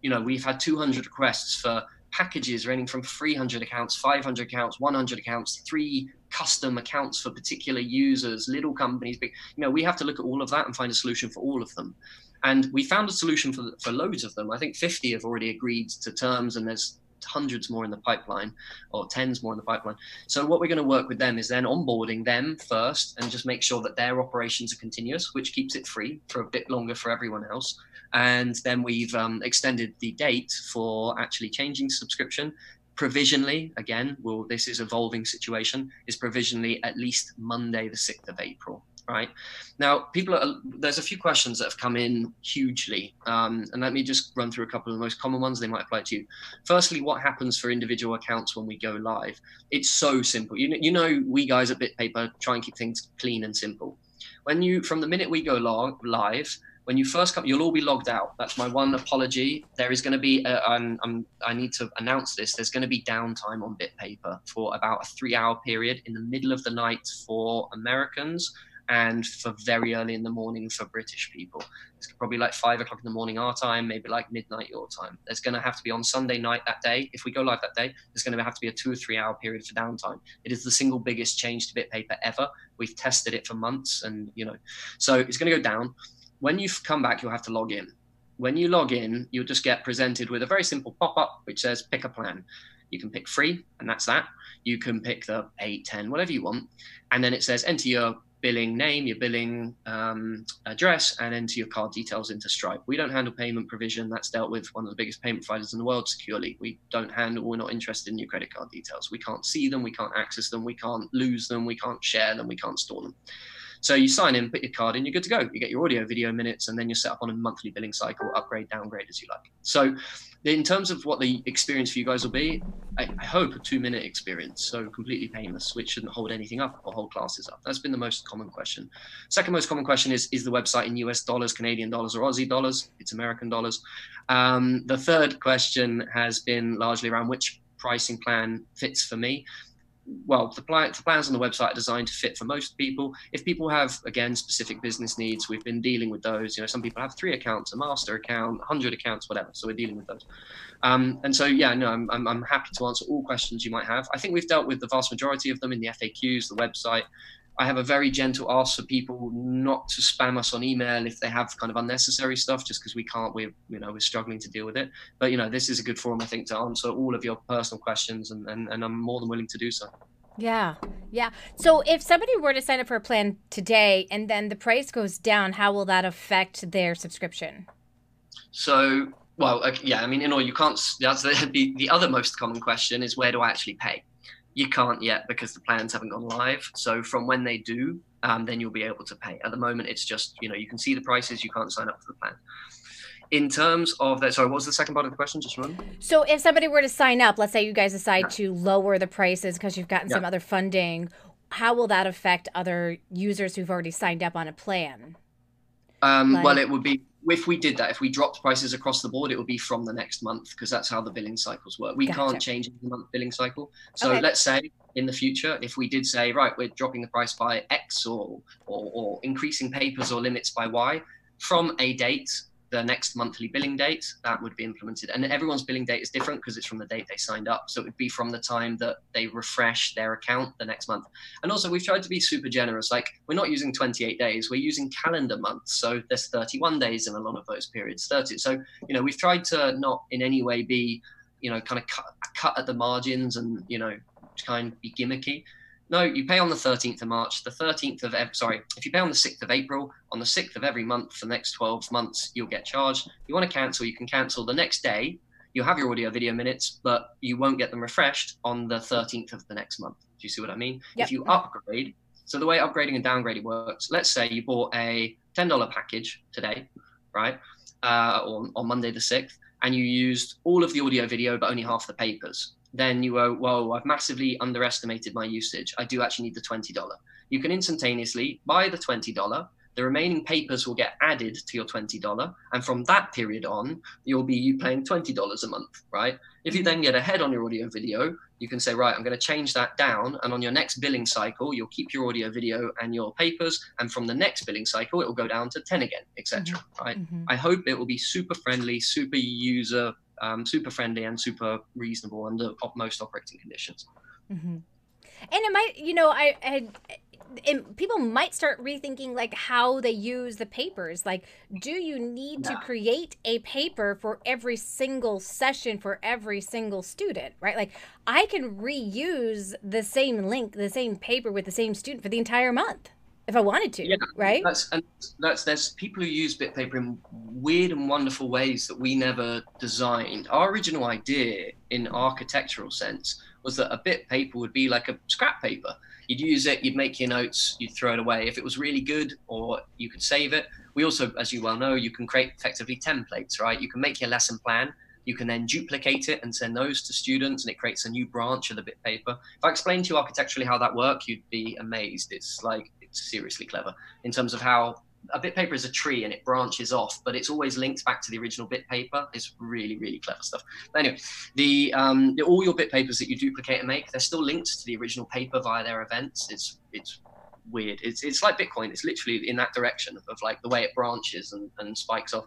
you know, we've had 200 requests for packages ranging from 300 accounts, 500 accounts, 100 accounts, three custom accounts for particular users, little companies. But, you know, we have to look at all of that and find a solution for all of them. And we found a solution for, for loads of them. I think 50 have already agreed to terms, and there's hundreds more in the pipeline or tens more in the pipeline. So what we're going to work with them is then onboarding them first and just make sure that their operations are continuous, which keeps it free for a bit longer for everyone else. And then we've um, extended the date for actually changing subscription provisionally again well this is evolving situation is provisionally at least monday the 6th of april right? Now people are there's a few questions that have come in hugely um, and let me just run through a couple of the most common ones they might apply to you. Firstly what happens for individual accounts when we go live? It's so simple. You know, you know we guys at bitpaper try and keep things clean and simple. When you from the minute we go live, when you first come, you'll all be logged out. That's my one apology. There is going to be, a, I'm, I'm, I need to announce this. There's going to be downtime on BitPaper for about a three-hour period in the middle of the night for Americans and for very early in the morning for British people. It's probably like five o'clock in the morning our time, maybe like midnight your time. There's going to have to be on Sunday night that day. If we go live that day, there's going to have to be a two or three hour period for downtime. It is the single biggest change to BitPaper ever. We've tested it for months, and you know, so it's going to go down. When you come back, you'll have to log in. When you log in, you'll just get presented with a very simple pop up which says pick a plan. You can pick free, and that's that. You can pick the 8, 10, whatever you want. And then it says enter your billing name, your billing um, address, and enter your card details into Stripe. We don't handle payment provision. That's dealt with one of the biggest payment providers in the world securely. We don't handle, we're not interested in your credit card details. We can't see them, we can't access them, we can't lose them, we can't share them, we can't store them. So you sign in, put your card in, you're good to go. You get your audio, video minutes, and then you're set up on a monthly billing cycle, upgrade, downgrade as you like. So in terms of what the experience for you guys will be, I, I hope a two minute experience, so completely painless, which shouldn't hold anything up or hold classes up. That's been the most common question. Second most common question is Is the website in US dollars, Canadian dollars, or Aussie dollars? It's American dollars. Um, the third question has been largely around which pricing plan fits for me well, the, the, plans on the website are designed to fit for most people. If people have, again, specific business needs, we've been dealing with those. You know, some people have three accounts, a master account, 100 accounts, whatever. So we're dealing with those. Um, and so, yeah, no, I'm, I'm, I'm, happy to answer all questions you might have. I think we've dealt with the vast majority of them in the FAQs, the website. I have a very gentle ask for people not to spam us on email if they have kind of unnecessary stuff, just because we can't, we're, you know, we're struggling to deal with it. But, you know, this is a good forum, I think, to answer all of your personal questions, and, and, and I'm more than willing to do so. Yeah. Yeah. So if somebody were to sign up for a plan today and then the price goes down, how will that affect their subscription? So, well, yeah, I mean, you know, you can't, that's the, the other most common question is where do I actually pay? You can't yet because the plans haven't gone live. So from when they do, um, then you'll be able to pay. At the moment, it's just, you know, you can see the prices, you can't sign up for the plan in terms of that sorry what was the second part of the question just remember so if somebody were to sign up let's say you guys decide yeah. to lower the prices because you've gotten yeah. some other funding how will that affect other users who've already signed up on a plan um, like... well it would be if we did that if we dropped prices across the board it would be from the next month because that's how the billing cycles work we gotcha. can't change the month billing cycle so okay. let's say in the future if we did say right we're dropping the price by x or, or, or increasing papers or limits by y from a date the next monthly billing date that would be implemented. And everyone's billing date is different because it's from the date they signed up. So it would be from the time that they refresh their account the next month. And also we've tried to be super generous. Like we're not using 28 days we're using calendar months. So there's 31 days in a lot of those periods 30 so you know we've tried to not in any way be you know kind of cut, cut at the margins and you know kind of be gimmicky no, you pay on the 13th of March, the 13th of, sorry, if you pay on the 6th of April, on the 6th of every month for the next 12 months, you'll get charged. If you want to cancel, you can cancel the next day. You'll have your audio video minutes, but you won't get them refreshed on the 13th of the next month. Do you see what I mean? Yep. If you upgrade, so the way upgrading and downgrading works, let's say you bought a $10 package today, right? Uh, or on Monday the 6th, and you used all of the audio video, but only half the papers then you go, whoa, I've massively underestimated my usage. I do actually need the $20. You can instantaneously buy the $20. The remaining papers will get added to your $20. And from that period on, you'll be paying $20 a month, right? If you then get ahead on your audio video, you can say, right, I'm going to change that down. And on your next billing cycle, you'll keep your audio video and your papers. And from the next billing cycle, it will go down to 10 again, etc. Mm-hmm. Right. Mm-hmm. I hope it will be super friendly, super user um, super friendly and super reasonable under most operating conditions. Mm-hmm. And it might, you know, I, I and people might start rethinking like how they use the papers like do you need yeah. to create a paper for every single session for every single student right like i can reuse the same link the same paper with the same student for the entire month if I wanted to, yeah, right? That's and that's there's people who use bit paper in weird and wonderful ways that we never designed. Our original idea, in architectural sense, was that a bit paper would be like a scrap paper. You'd use it, you'd make your notes, you'd throw it away. If it was really good, or you could save it. We also, as you well know, you can create effectively templates, right? You can make your lesson plan you can then duplicate it and send those to students, and it creates a new branch of the bit paper. If I explain to you architecturally how that works, you'd be amazed. It's like seriously clever in terms of how a bit paper is a tree and it branches off, but it's always linked back to the original bit paper. It's really, really clever stuff. But anyway, the, um, the, all your bit papers that you duplicate and make, they're still linked to the original paper via their events. It's it's weird. It's it's like Bitcoin. It's literally in that direction of, of like the way it branches and, and spikes off.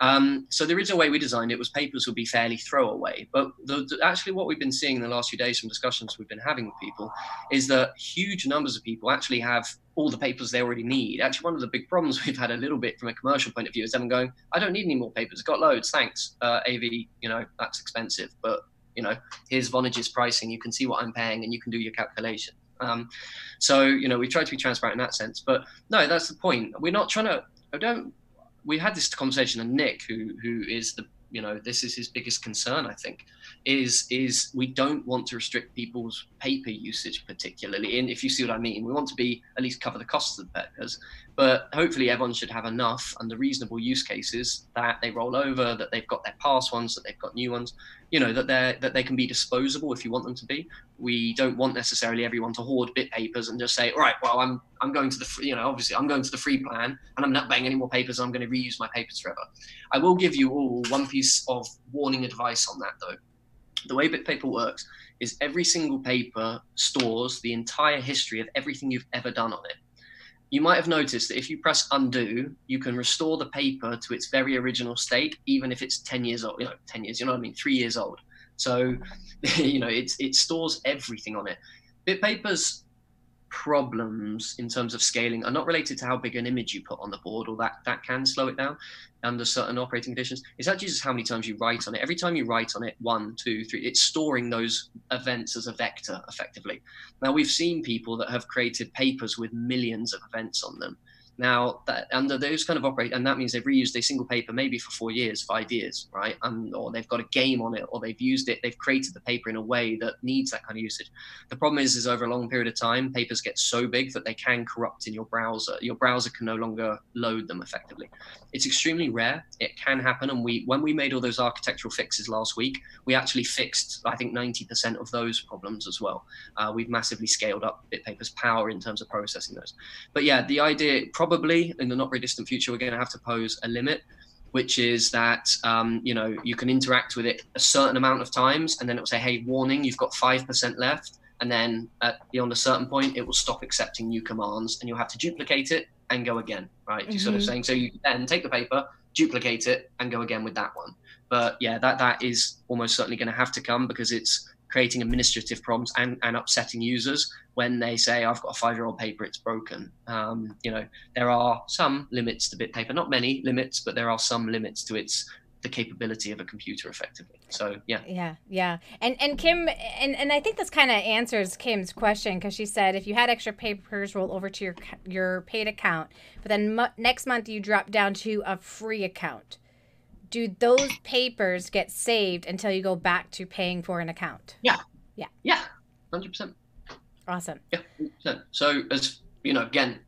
Um, so the original way we designed it was papers would be fairly throwaway. But the, the, actually, what we've been seeing in the last few days from discussions we've been having with people is that huge numbers of people actually have all the papers they already need. Actually, one of the big problems we've had a little bit from a commercial point of view is them going, "I don't need any more papers. Got loads. Thanks, uh, AV. You know that's expensive, but." You know, here's Vonage's pricing. You can see what I'm paying, and you can do your calculation. Um, so you know, we try to be transparent in that sense. But no, that's the point. We're not trying to. I don't. We had this conversation, and Nick, who who is the you know this is his biggest concern i think is is we don't want to restrict people's paper usage particularly. And if you see what i mean we want to be at least cover the costs of the papers but hopefully everyone should have enough under reasonable use cases that they roll over that they've got their past ones that they've got new ones you know that they're that they can be disposable if you want them to be. We don't want necessarily everyone to hoard bit papers and just say all right well i'm i'm going to the free, you know obviously i'm going to the free plan and i'm not buying any more papers i'm going to reuse my papers forever. I will give you all one piece of warning advice on that though the way bitpaper works is every single paper stores the entire history of everything you've ever done on it you might have noticed that if you press undo, you can restore the paper to its very original state, even if it's 10 years old, you know, 10 years, you know what I mean, three years old. So, you know, it's, it stores everything on it. BitPaper's problems in terms of scaling are not related to how big an image you put on the board, or that that can slow it down under certain operating conditions. It's actually just how many times you write on it. Every time you write on it, one, two, three, it's storing those events as a vector effectively. Now we've seen people that have created papers with millions of events on them now, that, under those kind of operate, and that means they've reused a single paper maybe for four years, five years, right? Um, or they've got a game on it, or they've used it, they've created the paper in a way that needs that kind of usage. The problem is, is over a long period of time, papers get so big that they can corrupt in your browser. Your browser can no longer load them effectively. It's extremely rare. It can happen, and we, when we made all those architectural fixes last week, we actually fixed, I think, 90% of those problems as well. Uh, we've massively scaled up BitPaper's power in terms of processing those. But yeah, the idea. Probably probably in the not very distant future, we're going to have to pose a limit, which is that um, you know you can interact with it a certain amount of times, and then it will say, "Hey, warning, you've got five percent left." And then at, beyond a certain point, it will stop accepting new commands, and you'll have to duplicate it and go again, right? Mm-hmm. You're sort of saying so. You then take the paper, duplicate it, and go again with that one. But yeah, that that is almost certainly going to have to come because it's creating administrative problems and, and upsetting users when they say I've got a five year old paper, it's broken. Um, you know, there are some limits to bit paper, not many limits, but there are some limits to its the capability of a computer effectively. So yeah. Yeah, yeah. And and Kim and and I think this kind of answers Kim's question because she said if you had extra papers roll over to your your paid account, but then mo- next month you drop down to a free account do those papers get saved until you go back to paying for an account? Yeah. Yeah. Yeah. Hundred percent. Awesome. Yeah. 100%. So as you know, again,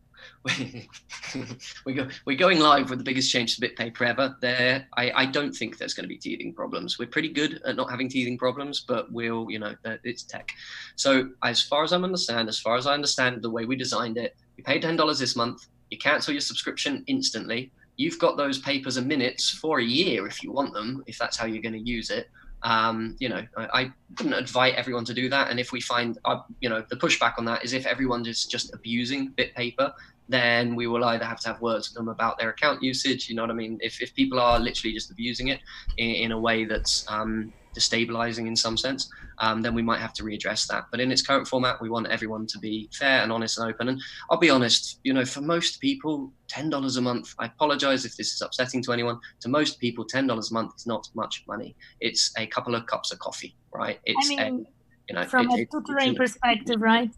we, we go, we're going live with the biggest change to BitPaper ever. There, I, I don't think there's going to be teething problems. We're pretty good at not having teething problems, but we'll, you know, uh, it's tech. So as far as I understand, as far as I understand the way we designed it, you pay ten dollars this month. You cancel your subscription instantly you've got those papers and minutes for a year if you want them, if that's how you're going to use it. Um, you know, I, I, wouldn't invite everyone to do that. And if we find, uh, you know, the pushback on that is if everyone is just abusing BitPaper, then we will either have to have words with them about their account usage. You know what I mean? If, if people are literally just abusing it in, in a way that's um, destabilizing in some sense, um, then we might have to readdress that. But in its current format, we want everyone to be fair and honest and open. And I'll be honest, you know, for most people, $10 a month, I apologize if this is upsetting to anyone. To most people, $10 a month is not much money. It's a couple of cups of coffee, right? It's I mean, a, you know, from it, a tutoring perspective, right?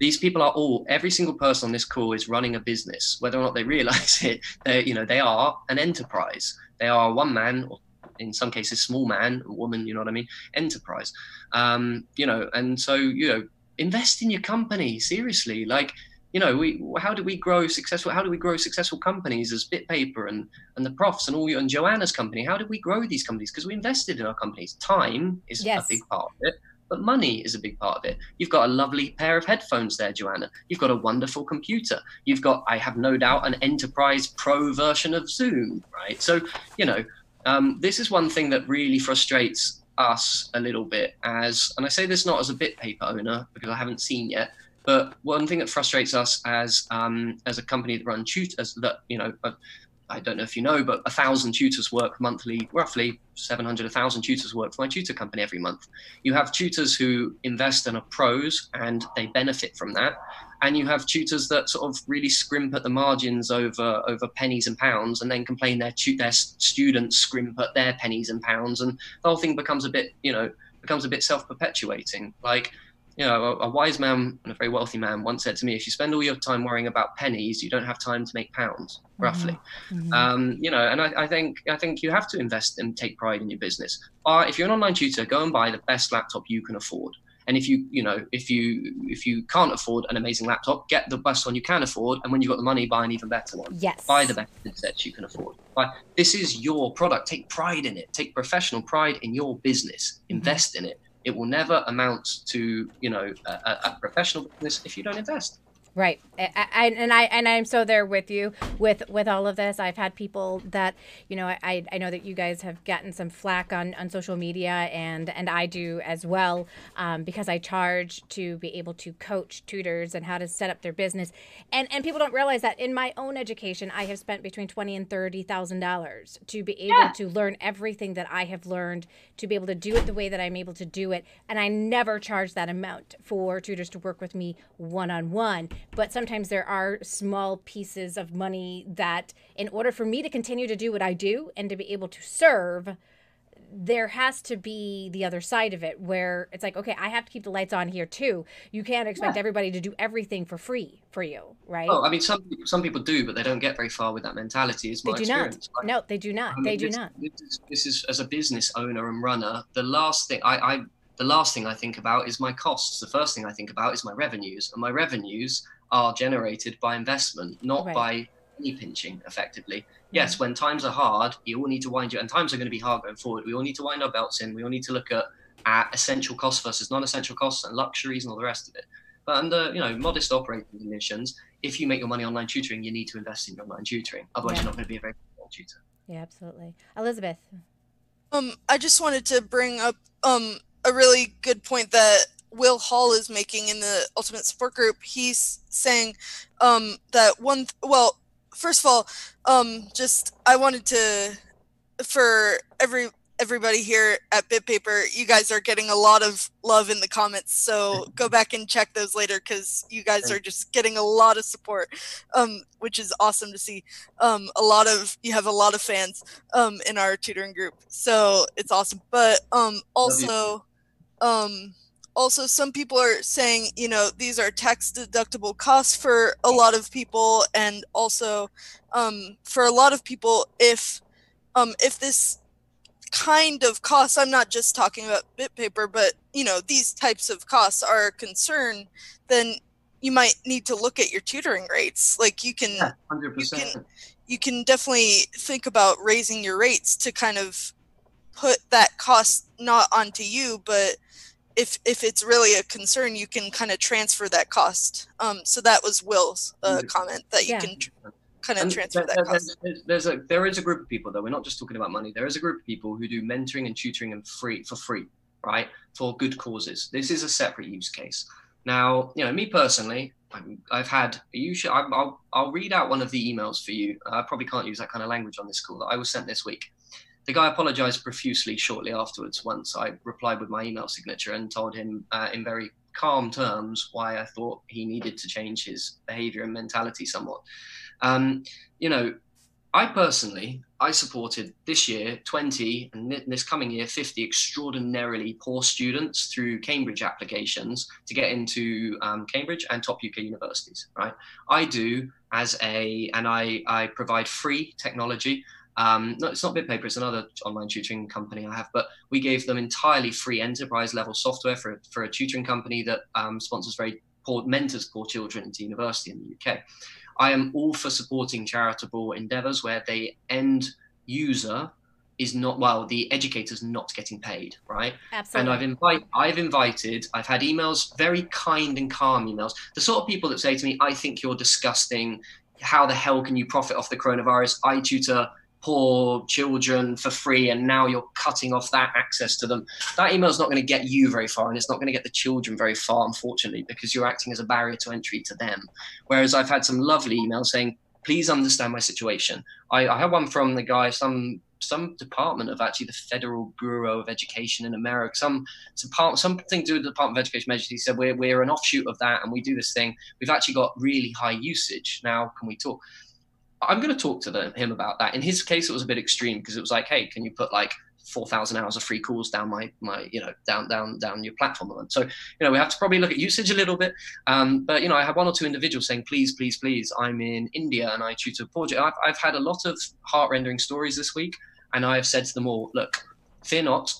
these people are all every single person on this call is running a business whether or not they realize it they you know they are an enterprise they are one man or in some cases small man woman you know what i mean enterprise um, you know and so you know invest in your company seriously like you know we how do we grow successful how do we grow successful companies as bitpaper and and the profs and all you and joanna's company how do we grow these companies because we invested in our companies time is yes. a big part of it but money is a big part of it. You've got a lovely pair of headphones there, Joanna. You've got a wonderful computer. You've got, I have no doubt, an enterprise pro version of Zoom, right? So, you know, um, this is one thing that really frustrates us a little bit as, and I say this not as a BitPaper owner because I haven't seen yet, but one thing that frustrates us as um, as a company that run tutors that you know I don't know if you know, but a thousand tutors work monthly, roughly 700, a thousand tutors work for my tutor company every month. You have tutors who invest and are pros and they benefit from that. And you have tutors that sort of really scrimp at the margins over over pennies and pounds and then complain their, tu- their students scrimp at their pennies and pounds. And the whole thing becomes a bit, you know, becomes a bit self perpetuating. Like, you know, a, a, wise man and a very wealthy man once said to me, if you spend all your time worrying about pennies, you don't have time to make pounds, mm-hmm. roughly. Mm-hmm. Um, you know, and I, I, think I think you have to invest and take pride in your business. Uh, if you're an online tutor, go and buy the best laptop you can afford. And if you, you know, if you if you can't afford an amazing laptop, get the best one you can afford. And when you've got the money, buy an even better one. Yes. Buy the best headsets you can afford. But this is your product. Take pride in it. Take professional pride in your business. Mm-hmm. Invest in it it will never amount to you know a, a professional business if you don't invest. Right, I, and I and I'm so there with you with with all of this. I've had people that you know I, I know that you guys have gotten some flack on, on social media and and I do as well um, because I charge to be able to coach tutors and how to set up their business, and and people don't realize that in my own education I have spent between twenty and thirty thousand dollars to be able yeah. to learn everything that I have learned to be able to do it the way that I'm able to do it, and I never charge that amount for tutors to work with me one on one but sometimes there are small pieces of money that in order for me to continue to do what I do and to be able to serve there has to be the other side of it where it's like okay i have to keep the lights on here too. You can't expect yeah. everybody to do everything for free for you right? Well i mean some some people do but they don't get very far with that mentality is my they do experience. not no they do not. I mean, they do this, not. this is, this is as a business owner and runner the last thing i i the last thing i think about is my costs the first thing i think about is my revenues and my revenues are generated by investment, not right. by penny pinching effectively. Yes, mm. when times are hard, you all need to wind your and times are going to be hard going forward. We all need to wind our belts in. We all need to look at, at essential costs versus non-essential costs and luxuries and all the rest of it. But under you know modest operating conditions, if you make your money online tutoring, you need to invest in your online tutoring. Otherwise, yeah. you're not going to be a very good tutor. Yeah, absolutely. Elizabeth. Um, I just wanted to bring up um a really good point that Will Hall is making in the Ultimate Support Group. He's saying um, that one. Th- well, first of all, um, just I wanted to for every everybody here at BitPaper, you guys are getting a lot of love in the comments. So go back and check those later because you guys are just getting a lot of support, um, which is awesome to see. Um, a lot of you have a lot of fans um, in our tutoring group, so it's awesome. But um, also, um, also some people are saying you know these are tax deductible costs for a lot of people and also um, for a lot of people if um, if this kind of costs i'm not just talking about BitPaper but you know these types of costs are a concern then you might need to look at your tutoring rates like you can yeah, 100%. you can you can definitely think about raising your rates to kind of put that cost not onto you but if if it's really a concern, you can kind of transfer that cost. Um, so that was Will's uh, comment that you yeah. can tr- kind of transfer that cost. There's, there's, a there is a group of people though. We're not just talking about money. There is a group of people who do mentoring and tutoring and free for free, right, for good causes. This is a separate use case. Now, you know, me personally, I've had you should I'll I'll read out one of the emails for you. I probably can't use that kind of language on this call that I was sent this week. The guy apologized profusely shortly afterwards once I replied with my email signature and told him uh, in very calm terms why I thought he needed to change his behavior and mentality somewhat. Um, you know, I personally, I supported this year 20 and this coming year 50 extraordinarily poor students through Cambridge applications to get into um, Cambridge and top UK universities, right? I do as a, and I, I provide free technology um, no, it's not BitPaper, it's another online tutoring company I have, but we gave them entirely free enterprise level software for, for a tutoring company that um, sponsors very poor, mentors poor children into university in the UK. I am all for supporting charitable endeavors where the end user is not well the educator's not getting paid right Absolutely. and i've invite i've invited i've had emails very kind and calm emails the sort of people that say to me i think you're disgusting how the hell can you profit off the coronavirus i tutor poor children for free and now you're cutting off that access to them that email is not going to get you very far and it's not going to get the children very far unfortunately because you're acting as a barrier to entry to them whereas i've had some lovely emails saying please understand my situation i, I had one from the guy some some department of actually the Federal Bureau of Education in America, some, some part, something to do with the Department of Education Measures. He said we're we're an offshoot of that, and we do this thing. We've actually got really high usage now. Can we talk? I'm going to talk to the, him about that. In his case, it was a bit extreme because it was like, hey, can you put like 4,000 hours of free calls down my, my, you know, down, down, down your platform. And So, you know, we have to probably look at usage a little bit. Um, but, you know, I have one or two individuals saying, please, please, please, I'm in India and I tutor Portugal. I've, I've had a lot of heart rendering stories this week. And I have said to them all, look, fear not,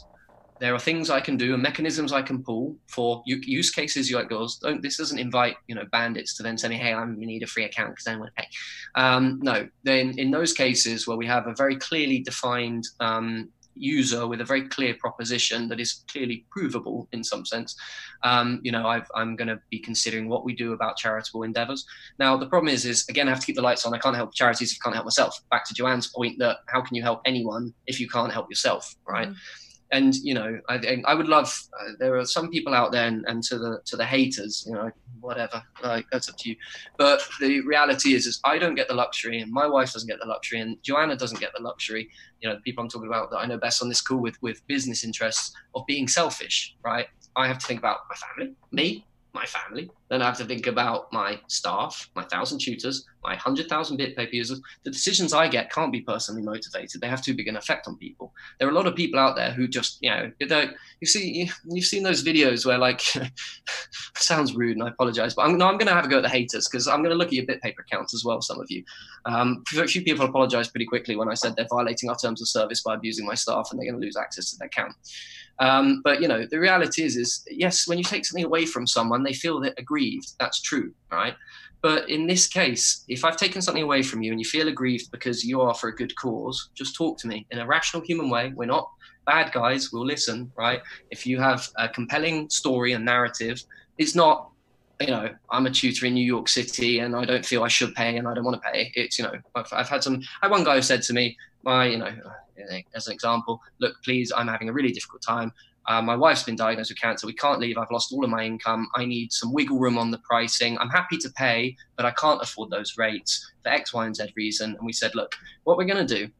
there are things I can do and mechanisms I can pull for use cases like yours. Don't this doesn't invite you know bandits to then say, hey, I need a free account because I pay. Um, no, then in those cases where we have a very clearly defined um, user with a very clear proposition that is clearly provable in some sense, um, you know, i am going to be considering what we do about charitable endeavors. Now, the problem is, is again, I have to keep the lights on. I can't help charities if I can't help myself. Back to Joanne's point that how can you help anyone if you can't help yourself, right? Mm-hmm and you know, I think I would love. Uh, there are some people out there, and, and to the to the haters, you know, whatever. Like that's up to you. But the reality is, is I don't get the luxury, and my wife doesn't get the luxury, and Joanna doesn't get the luxury. You know, the people I'm talking about that I know best on this call with with business interests of being selfish, right? I have to think about my family, me, my family. Then I have to think about my staff, my thousand tutors, my hundred thousand BitPaper users. The decisions I get can't be personally motivated. They have too big an effect on people. There are a lot of people out there who just, you know, you see, you've seen those videos where like, sounds rude, and I apologize, but I'm, no, I'm going to have a go at the haters because I'm going to look at your BitPaper accounts as well. Some of you, um, a few people apologized pretty quickly when I said they're violating our terms of service by abusing my staff and they're going to lose access to their account. Um, but you know, the reality is, is yes, when you take something away from someone, they feel that aggrieved. That's true, right? But in this case, if I've taken something away from you and you feel aggrieved because you are for a good cause, just talk to me in a rational human way. We're not bad guys. We'll listen, right? If you have a compelling story and narrative, it's not, you know, I'm a tutor in New York City and I don't feel I should pay and I don't want to pay. It's, you know, I've, I've had some, I had one guy who said to me, my, you know, as an example, look, please, I'm having a really difficult time. Uh, my wife's been diagnosed with cancer. We can't leave. I've lost all of my income. I need some wiggle room on the pricing. I'm happy to pay, but I can't afford those rates for X, Y, and Z reason. And we said, look, what we're going to do,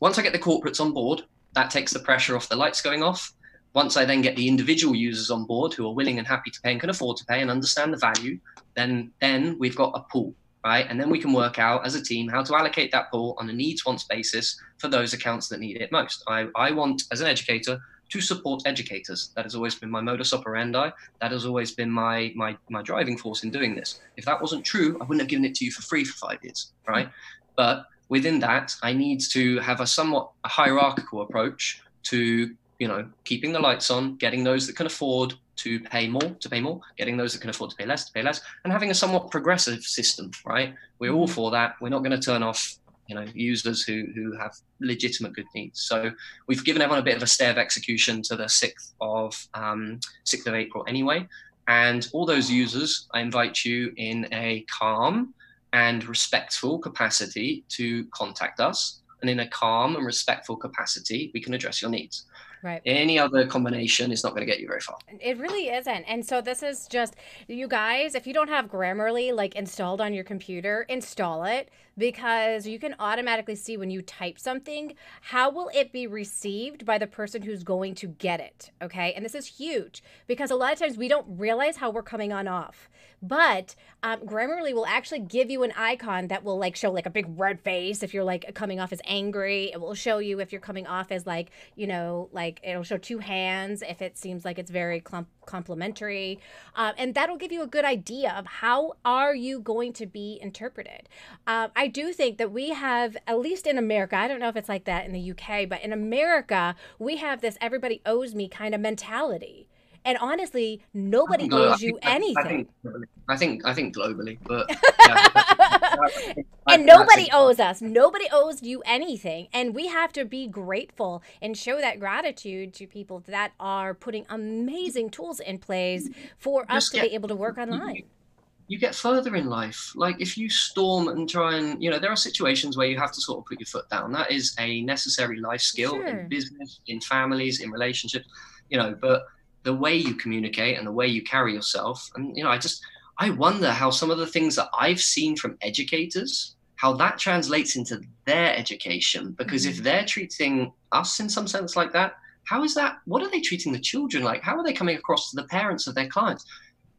once I get the corporates on board, that takes the pressure off the lights going off. Once I then get the individual users on board who are willing and happy to pay and can afford to pay and understand the value, then then we've got a pool right? And then we can work out as a team how to allocate that pool on a needs wants basis for those accounts that need it most. I, I want, as an educator, to support educators. That has always been my modus operandi. That has always been my, my, my driving force in doing this. If that wasn't true, I wouldn't have given it to you for free for five years, right? But within that, I need to have a somewhat hierarchical approach to you know keeping the lights on, getting those that can afford to pay more to pay more, getting those that can afford to pay less to pay less, and having a somewhat progressive system. Right? We're all mm-hmm. for that. We're not going to turn off you know users who who have legitimate good needs. So we've given everyone a bit of a stay of execution to the sixth of um, sixth of April anyway. And all those users, I invite you in a calm and respectful capacity to contact us. And in a calm and respectful capacity, we can address your needs. Right. Any other combination is not going to get you very far. It really isn't. And so this is just you guys, if you don't have Grammarly like installed on your computer, install it because you can automatically see when you type something, how will it be received by the person who's going to get it, okay? And this is huge because a lot of times we don't realize how we're coming on off. But um, Grammarly will actually give you an icon that will like show like a big red face if you're like coming off as angry. It will show you if you're coming off as like, you know, like it'll show two hands if it seems like it's very clump complimentary um, and that'll give you a good idea of how are you going to be interpreted. Um, i do think that we have at least in america i don't know if it's like that in the uk but in america we have this everybody owes me kind of mentality and honestly, nobody owes you anything. I think, I think, I think globally, but yeah. and nobody owes us. Nobody owes you anything. And we have to be grateful and show that gratitude to people that are putting amazing tools in place for us to be able to work online you get further in life. Like if you storm and try and, you know, there are situations where you have to sort of put your foot down. That is a necessary life skill sure. in business, in families, in relationships, you know, but the way you communicate and the way you carry yourself. And, you know, I just, I wonder how some of the things that I've seen from educators, how that translates into their education. Because mm-hmm. if they're treating us in some sense like that, how is that? What are they treating the children like? How are they coming across to the parents of their clients?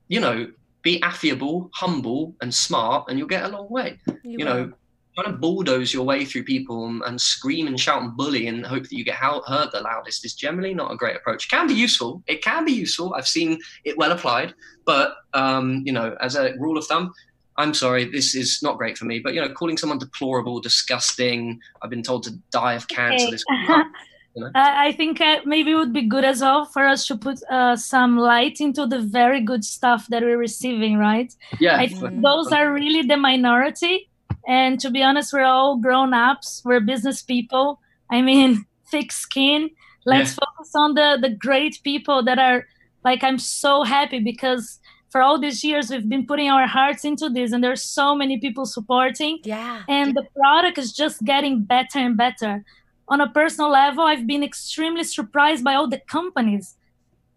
You know, be affable, humble, and smart, and you'll get a long way. You, you know, trying to bulldoze your way through people and, and, scream and shout and bully and hope that you get heard the loudest is generally not a great approach. It can be useful. It can be useful. I've seen it well applied, but um, you know, as a rule of thumb, I'm sorry, this is not great for me. But you know, calling someone deplorable, disgusting, I've been told to die of cancer. Okay. This know? I think uh, maybe it would be good as well for us to put uh, some light into the very good stuff that we're receiving, right? Yeah. I think those are really the minority. And to be honest, we're all grown ups. We're business people. I mean, thick skin. Let's yeah. focus on the the great people that are like. I'm so happy because for all these years we've been putting our hearts into this, and there's so many people supporting. Yeah. And the product is just getting better and better on a personal level, I've been extremely surprised by all the companies,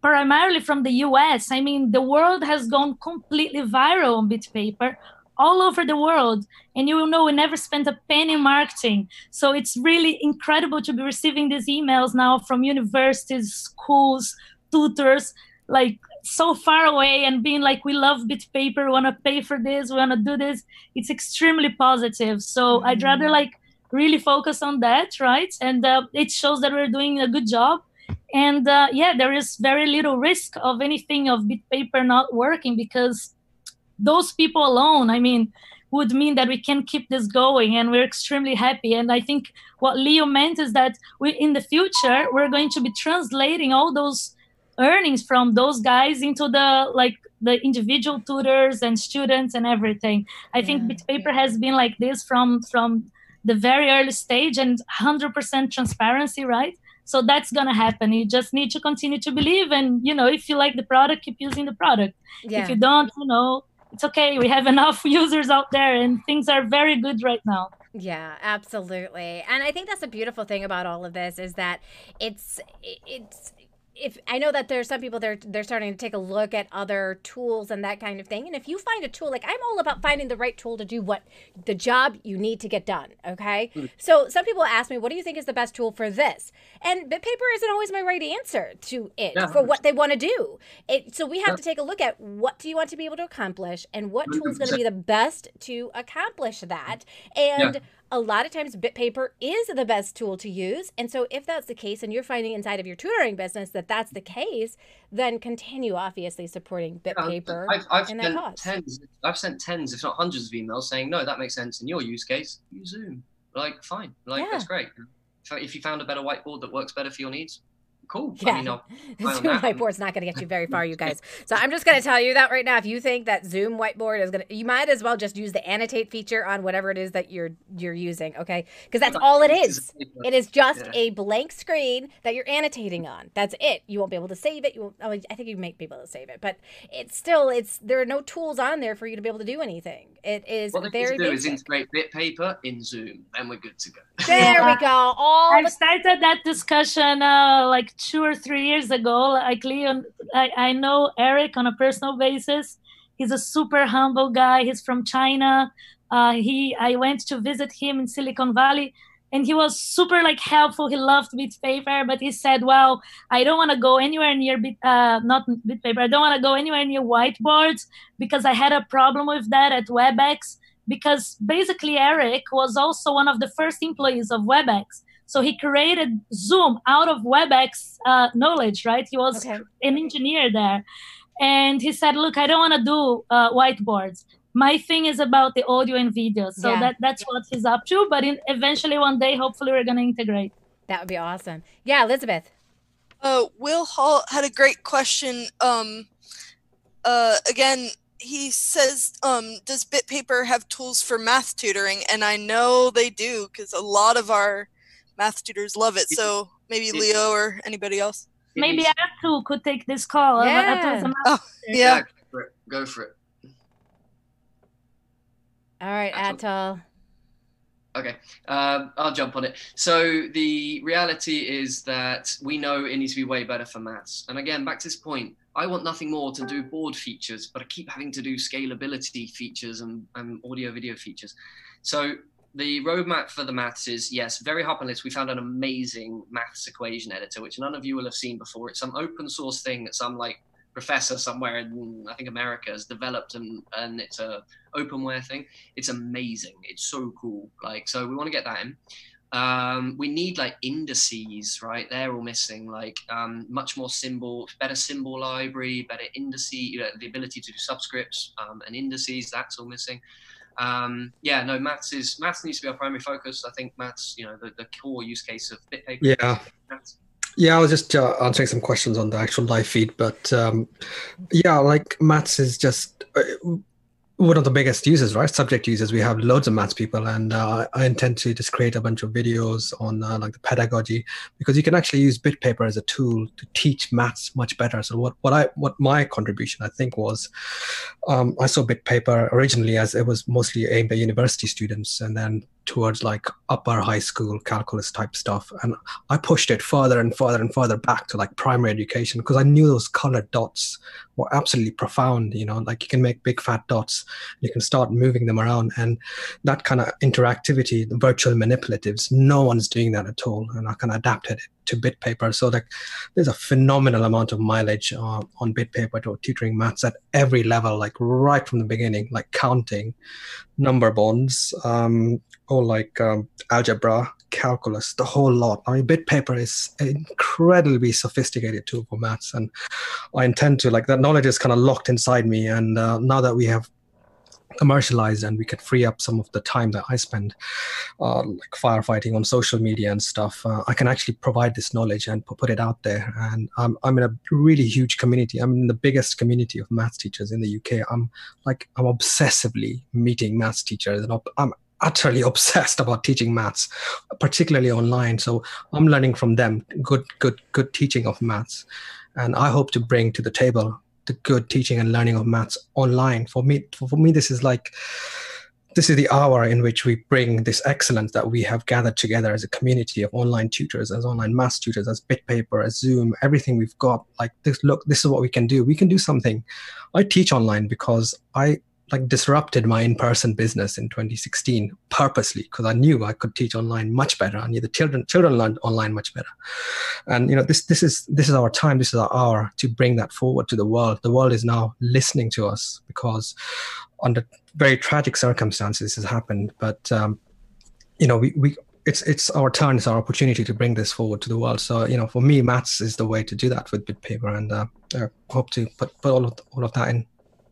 primarily from the US. I mean, the world has gone completely viral on BitPaper all over the world. And you will know we never spent a penny marketing. So it's really incredible to be receiving these emails now from universities, schools, tutors, like so far away and being like, we love BitPaper, we want to pay for this, we want to do this. It's extremely positive. So mm-hmm. I'd rather like really focus on that, right? And uh, it shows that we're doing a good job. And uh, yeah, there is very little risk of anything of BitPaper not working because those people alone, I mean, would mean that we can keep this going and we're extremely happy and i think what leo meant is that we in the future we're going to be translating all those earnings from those guys into the like the individual tutors and students and everything i yeah. think bitpaper has been like this from from the very early stage and 100% transparency, right? So that's going to happen. You just need to continue to believe. And, you know, if you like the product, keep using the product. Yeah. If you don't, you know, it's okay. We have enough users out there and things are very good right now. Yeah, absolutely. And I think that's a beautiful thing about all of this is that it's it's if I know that there's some people they're they're starting to take a look at other tools and that kind of thing. And if you find a tool, like I'm all about finding the right tool to do what the job you need to get done. Okay. Mm. So some people ask me, what do you think is the best tool for this? And BitPaper isn't always my right answer to it yeah. for what they want to do. It so we have yeah. to take a look at what do you want to be able to accomplish and what tool is going to be the best to accomplish that. And yeah a lot of times BitPaper is the best tool to use. And so if that's the case and you're finding inside of your tutoring business that that's the case, then continue obviously supporting BitPaper. I've, I've sent tens, I've sent tens, if not hundreds of emails saying, no, that makes sense in your use case, use Zoom. Like, fine. Like, yeah. that's great. If you found a better whiteboard that works better for your needs, cool. Yeah. I mean, Zoom whiteboard's not going to get you very far, you guys. So I'm just going to tell you that right now. If you think that Zoom whiteboard is going to, you might as well just use the annotate feature on whatever it is that you're you're using. Okay, because that's all it is. It is just yeah. a blank screen that you're annotating on. That's it. You won't be able to save it. You won't, oh, I think you may be able to save it, but it's still it's there are no tools on there for you to be able to do anything. It is what very. What do is integrate BitPaper in Zoom, and we're good to go. There we go. All I started that discussion uh, like two or three years ago. Like Leon, I, I know Eric on a personal basis. He's a super humble guy. He's from China. Uh, he, I went to visit him in Silicon Valley, and he was super like helpful. He loved BitPaper, but he said, "Well, I don't want to go anywhere near Bit, uh, not BitPaper. I don't want to go anywhere near whiteboards because I had a problem with that at WebEx." Because basically, Eric was also one of the first employees of WebEx. So he created Zoom out of WebEx uh, knowledge, right? He was okay. an engineer there. And he said, Look, I don't want to do uh, whiteboards. My thing is about the audio and video. So yeah. that, that's what he's up to. But in, eventually, one day, hopefully, we're going to integrate. That would be awesome. Yeah, Elizabeth. Uh, Will Hall had a great question. Um, uh, again, he says, um, does BitPaper have tools for math tutoring? And I know they do because a lot of our math tutors love it. So maybe Leo or anybody else. Maybe i too could take this call. Yeah. Oh, yeah. Go for it. Go for it. All right, Atul. Okay, um, I'll jump on it. So the reality is that we know it needs to be way better for maths. And again, back to this point, I want nothing more to do board features, but I keep having to do scalability features and, and audio video features. So the roadmap for the maths is yes, very hop on list. We found an amazing maths equation editor, which none of you will have seen before. It's some open source thing that some like professor somewhere in I think America has developed and and it's a openware thing. It's amazing. It's so cool. Like so we want to get that in. Um, we need like indices, right? They're all missing. Like um, much more symbol, better symbol library, better indice, you know, the ability to do subscripts um, and indices. That's all missing. Um, yeah, no, maths is maths needs to be our primary focus. I think maths, you know, the, the core use case of BitPaper. Yeah. Maths. Yeah, I was just uh, answering some questions on the actual live feed, but um, yeah, like maths is just uh, one of the biggest users, right? Subject users. We have loads of maths people, and uh, I intend to just create a bunch of videos on uh, like the pedagogy because you can actually use BitPaper as a tool to teach maths much better. So what what I what my contribution I think was, um, I saw BitPaper originally as it was mostly aimed at university students, and then towards like upper high school calculus type stuff and i pushed it further and further and further back to like primary education because i knew those colored dots were absolutely profound you know? Like you can make big fat dots you can start moving them around and that kind of interactivity the virtual manipulatives no one's doing that at all and i of adapted it to bitpaper so like there's a phenomenal amount of mileage uh, on bitpaper to tutoring maths at every level like right from the beginning like counting number bonds um, or like um, algebra, calculus, the whole lot. I mean, BitPaper is an incredibly sophisticated tool for maths, and I intend to like that knowledge is kind of locked inside me. And uh, now that we have commercialized and we can free up some of the time that I spend uh, like firefighting on social media and stuff, uh, I can actually provide this knowledge and put it out there. And I'm, I'm in a really huge community. I'm in the biggest community of maths teachers in the UK. I'm like, I'm obsessively meeting maths teachers and I'm utterly obsessed about teaching maths, particularly online. So I'm learning from them good, good, good teaching of maths. And I hope to bring to the table the good teaching and learning of maths online. For me, for me, this is like this is the hour in which we bring this excellence that we have gathered together as a community of online tutors, as online maths tutors, as BitPaper, as Zoom, everything we've got. Like this, look, this is what we can do. We can do something. I teach online because I like disrupted my in-person business in 2016 purposely because I knew I could teach online much better. I knew the children children learned online much better. And you know this this is this is our time. This is our hour to bring that forward to the world. The world is now listening to us because under very tragic circumstances this has happened. But um, you know we we it's it's our turn, it's our opportunity to bring this forward to the world. So you know, for me, maths is the way to do that with BitPaper, and uh, I hope to put put all of all of that in.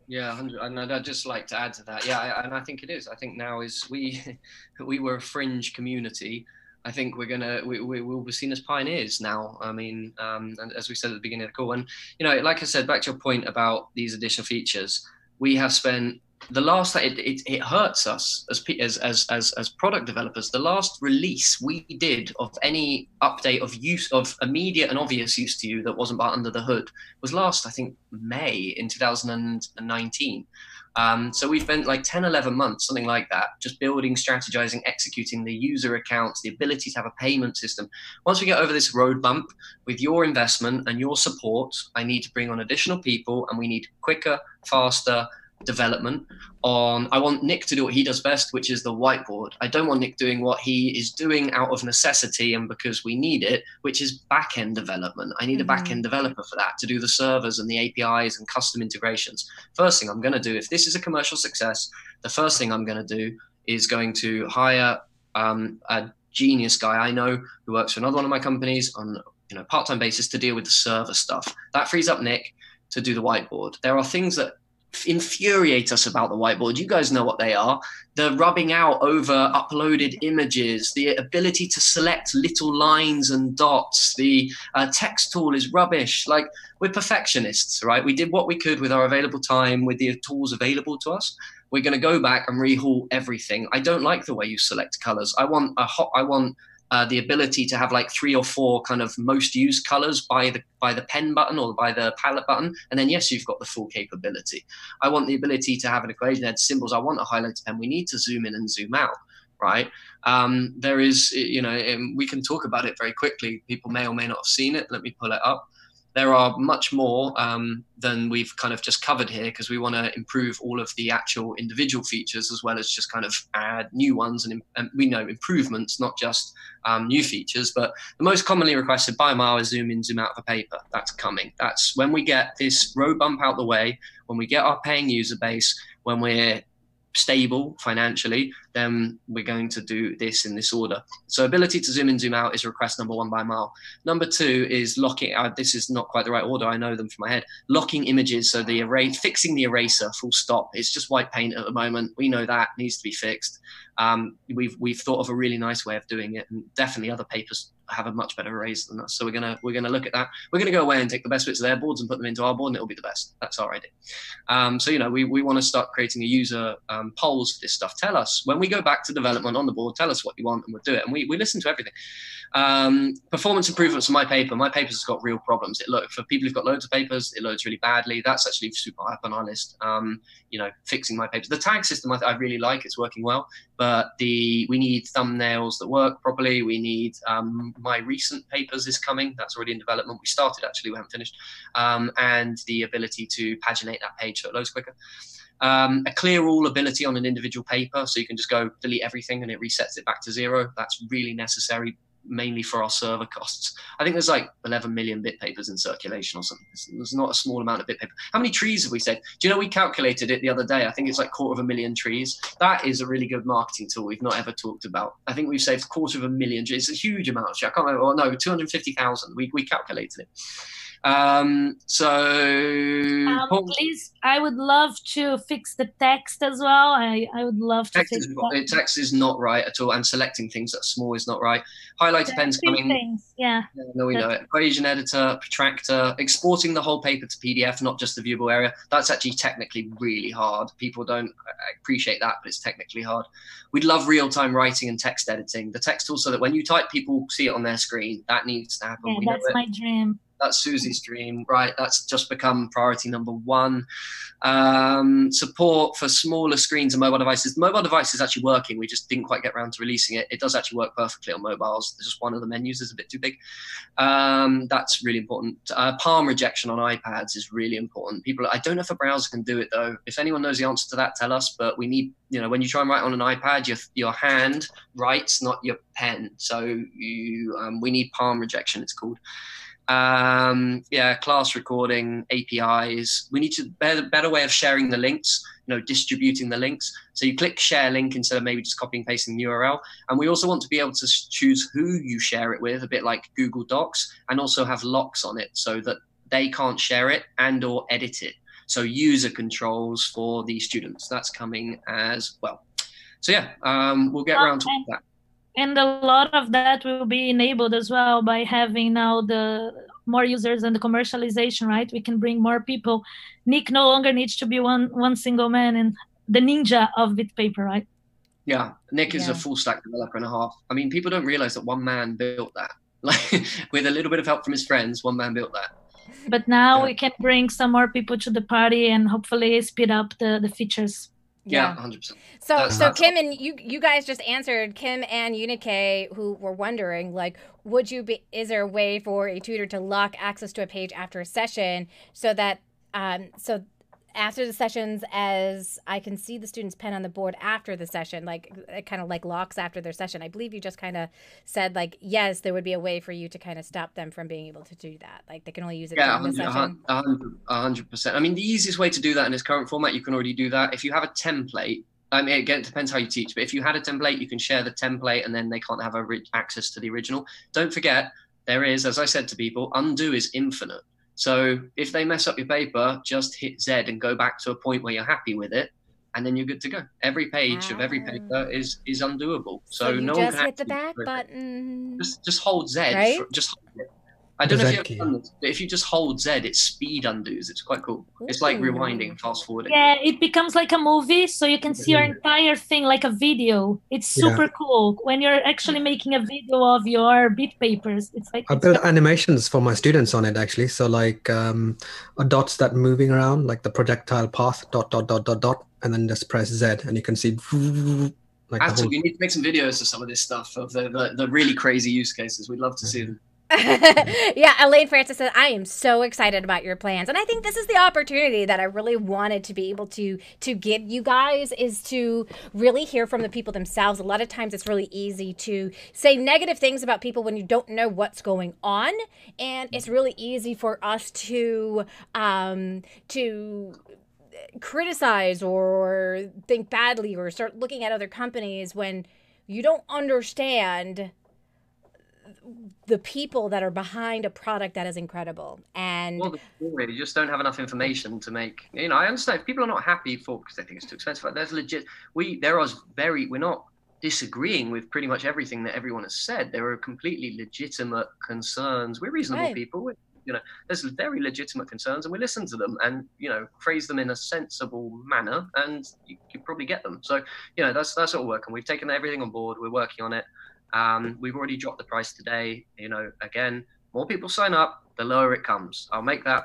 Yeah, 100. And I'd just like to add to that. Yeah, and I think it is. I think now is we we were a fringe community. I think we're gonna we, we will be seen as pioneers now. I mean, um, and as we said at the beginning of the call, and you know, like I said, back to your point about these additional features, we have spent the last it, it, it hurts us as, as as as product developers the last release we did of any update of use of immediate and obvious use to you that wasn't under the hood was last i think may in 2019 um, so we've spent like 10 11 months something like that just building strategizing executing the user accounts the ability to have a payment system. Once we get over this road bump with your investment and your support i need to bring on additional people and we need quicker faster development on I want Nick to do what he does best, which is the whiteboard. I don't want Nick doing what he is doing out of necessity and because we need it, which is back end development. I need mm-hmm. a back end developer for that to do the servers and the APIs and custom integrations. First thing I'm going to do, if this is a commercial success, the first thing I'm going to do is going to hire um, a genius guy I know who works for another one of my companies on you know part time basis to deal with the server stuff. That frees up Nick to do the whiteboard. There are things that infuriate us about the whiteboard. You guys know what they are. The rubbing out over uploaded images, the ability to select little lines and dots, the uh, text tool is rubbish. Like we're perfectionists, right? We did what we could with our available time, with the tools available to us. We're going to go back and rehaul everything. I don't like the way you select colors. I want a hot, I want uh, the ability to have like three or four kind of most used colors by the by the pen button or by the palette button and then yes you've got the full capability. I want the ability to have an equation add symbols i want a highlighter pen we need to zoom in and zoom out right? Um, there is you know we can talk about it very quickly. People may or may not have seen it. Let me pull it up there are much more um, than we've kind of just covered here because we want to improve all of the actual individual features as well as just kind of add new ones and, and we know improvements, not just um, new features. But the most commonly requested by mile is zoom in, zoom out of a paper. That's coming. That's when we get this road bump out the way, when we get our paying user base, when we're stable financially, then we're going to do this in this order. So ability to zoom in, zoom out is request number one by mile. Number two is locking. Uh, this is not quite the right order. I know them from my head. Locking images. So the array, fixing the eraser. Full stop. It's just white paint at the moment. We know that needs to be fixed. Um, we've we've thought of a really nice way of doing it, and definitely other papers have a much better raise than us. So we're gonna we're gonna look at that. We're gonna go away and take the best bits of their boards and put them into our board, and it'll be the best. That's our idea. Um, so you know we, we want to start creating a user um, polls for this stuff. Tell us when we go back to development on the board. Tell us what you want, and we'll do it. And we we listen to everything. Um, performance improvements on my paper. My paper's has got real problems. It look for people who've got loads of papers, it loads really badly. That's actually super high up on our list. You know, fixing my papers. The tag system I, I, really like. It's working well, but the we need thumbnails that work properly. We need um, my recent papers is coming. That's already in development. We started actually. We haven't finished. Um, and the ability to paginate that page so it loads quicker. Um, a clear all ability on an individual paper, so you can just go delete everything and it resets it back to zero. That's really necessary mainly for our server costs. I think there's like 11 million bit papers in circulation or something. There's not a small amount of bit paper. How many trees have we saved? Do you know we calculated it the other day? I think it's like quarter of a million trees. That is a really good marketing tool we've not ever talked about. I think we've saved quarter of a million trees. It's a huge amount. I can't remember. Oh, no, 250,000. We, we calculated it. Um, so um, please, I would love to fix the text as well. I, I would love to text fix is, that. Text is not right at all, and selecting things that are small is not right. Highlighter pens coming. Things, yeah. yeah. No, we know it. Equation editor, protractor, exporting the whole paper to PDF, not just the viewable area. That's actually technically really hard. People don't appreciate that, but it's technically hard. We'd love real-time writing and text editing. The text tool so that when you type, people see it on their screen. That needs to happen. Yeah, that's my dream that's Susie's dream, right? That's just become priority number one. Um, support for smaller screens and mobile devices. The mobile device is actually working. We just didn't quite get around to releasing it. It does actually work perfectly on mobiles. Just one of the menus is a bit too big. Um, that's really important. Uh, palm rejection on iPads is really important. People, I don't know if a browser can do it though. If anyone knows the answer to that, tell us. But we need, you know, when you try and write on an iPad, your your hand writes, not your pen. So you, um, we need palm rejection. It's called. Um, yeah, class recording, APIs. We need to better, better way of sharing the links, you know, distributing the links. So you click share link instead of maybe just copying pasting the URL. And we also want to be able to choose who you share it with, a bit like Google Docs, and also have locks on it so that they can't share it and or edit it. So user controls for the students. That's coming as well. So yeah, um, we'll get around to that and a lot of that will be enabled as well by having now the more users and the commercialization right? We can bring more people. Nick no longer needs to be one one single man and the ninja of bitpaper right? Yeah nick is yeah. a full stack developer and a half. I mean people don't realize that one man built that. Like with a little bit of help from his friends one man built that. But now yeah. we can bring some more people to the party and hopefully speed up the the features yeah, hundred percent. So, That's so Kim and you, you guys just answered Kim and Unike, who were wondering, like, would you be? Is there a way for a tutor to lock access to a page after a session so that, um, so after the sessions as I can see the student's pen on the board after the session, like it kind of like locks after their session. I believe you just kind of said like, yes, there would be a way for you to kind of stop them from being able to do that. Like they can only use it yeah, during the session. hundred percent. I mean, the easiest way to do that in this current format, you can already do that. If you have a template, I mean, again, it depends how you teach, but if you had a template, you can share the template and then they can't have a access to the original. Don't forget, there is, as I said to people, undo is infinite. So if they mess up your paper, just hit Z and go back to a point where you're happy with it, and then you're good to go. Every page of every paper Ah. is is undoable. So, So, no one just can hit the back button. Just just hold Z. Right? For, just. I don't The know if you've ever done this, but if you just hold Z, it speed undoes. It's quite cool. It's like rewinding, fast forwarding. Yeah, it becomes like a movie, so you can see your entire thing like a video. It's Yeah. super cool when you're actually making a video of your bit papers. It's like I it's built animations for my students on it actually. So like um, a dots that moving around, like the projectile path, dot dot dot dot dot, and then just press Z, and you can see like the Actually, whole. we need to make some videos of some of this stuff of the, the, the really crazy use cases. We'd love to see them. yeah, Elaine Francis says, I am so excited about your plans. And I think this is the opportunity that I really wanted to be able to to give you guys is to really hear from the people themselves. A lot of times it's really easy to say negative things about people when you don't know what's going on. And it's really easy for us to um to criticize or think badly or start looking at other companies when you don't understand the people that are behind a product that is incredible and Well, story, you just don't have enough information to make. You know, I understand if people are not happy for because they think it's too expensive. but There's legit. We there is very. We're not disagreeing with pretty much everything that everyone has said. There are completely legitimate concerns. We're reasonable Right. people. we you know, there's very legitimate concerns, and we listen to them and you know phrase them in a sensible manner, and you, you probably get them. So you know that's that's all working. We've taken everything on board. We're working on it. Um, we've already dropped the price today. You know, again, more people sign up, the lower it comes. I'll make that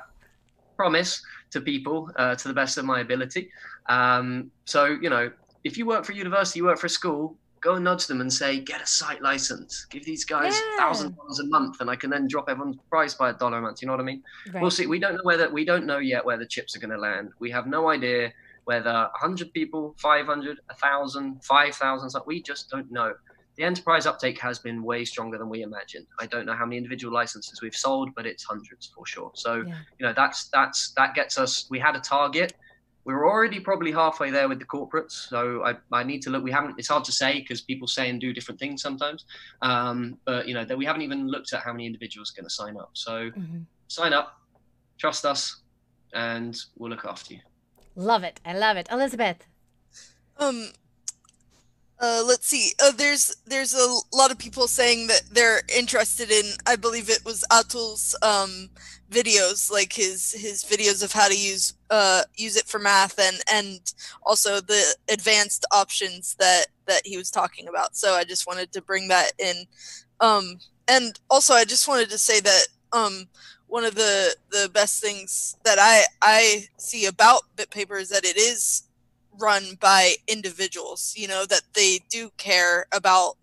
promise to people uh, to the best of my ability. Um, so, you know, if you work for a university, you work for a school, go and nudge them and say, get a site license. Give these guys Yeah. thousand dollars a month, and I can then drop everyone's price by a dollar a month. You know what I mean? right. We'll see. We don't know whether we don't know yet where the chips are going to land. We have no idea whether 100 people, 500, 1,000, 5,000. We just don't know. The enterprise uptake has been way stronger than we imagined. I don't know how many individual licenses we've sold, but it's hundreds for sure. So Yeah. you know that's that's that gets us. We had a target. We were already probably halfway there with the corporates. So I, I need to look. We haven't. It's hard to say because people say and do different things sometimes. Um, but you know that we haven't even looked at how many individuals are going to sign up. So Mhm. sign up, trust us, and we'll look after you. love it i love it elizabeth Um, uh, let's see. Uh, there's there's a lot of people saying that they're interested in. I believe it was Atul's um, videos, like his his videos of how to use uh, use it for math, and and also the advanced options that that he was talking about. So I just wanted to bring that in. Um, and also, I just wanted to say that um, one of the the best things that I I see about BitPaper is that it is run by individuals you know that they do care about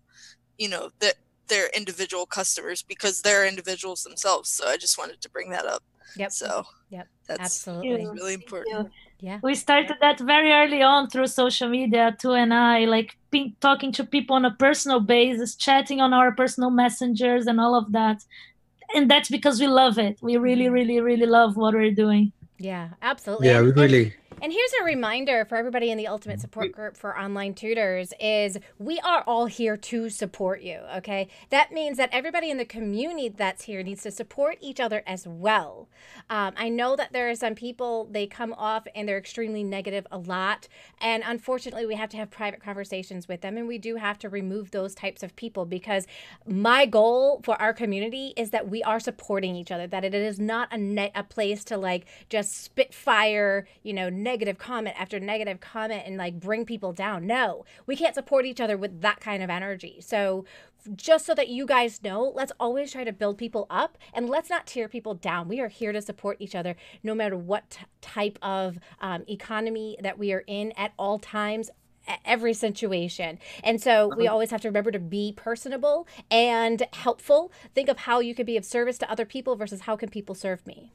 you know that their individual customers because they're individuals themselves so i just wanted to bring that up yep so Yep, that's absolutely really important yeah We started that very early on through social media, too, and I like pe- talking to people on a personal basis, chatting on our personal messengers, and all of that. And that's because we love it. We really, Mhm. really, really love what we're doing. yeah absolutely Yeah, we really. And here's a reminder for everybody in the Ultimate Support Group for online tutors is we are all here to support you, okay? That means that everybody in the community that's here needs to support each other as well. Um, I know that there are some people, they come off and they're extremely negative a lot. And unfortunately, we have to have private conversations with them. And we do have to remove those types of people because my goal for our community is that we are supporting each other, that it is not a, ne- a place to like just spit fire, you know, negative comment after negative comment and like bring people down. No, we can't support each other with that kind of energy. So, just so that you guys know, let's always try to build people up and let's not tear people down. We are here to support each other no matter what t- type of um, economy that we are in at all times. Every situation. And so we always have to remember to be personable and helpful. Think of how you could be of service to other people versus how can people serve me.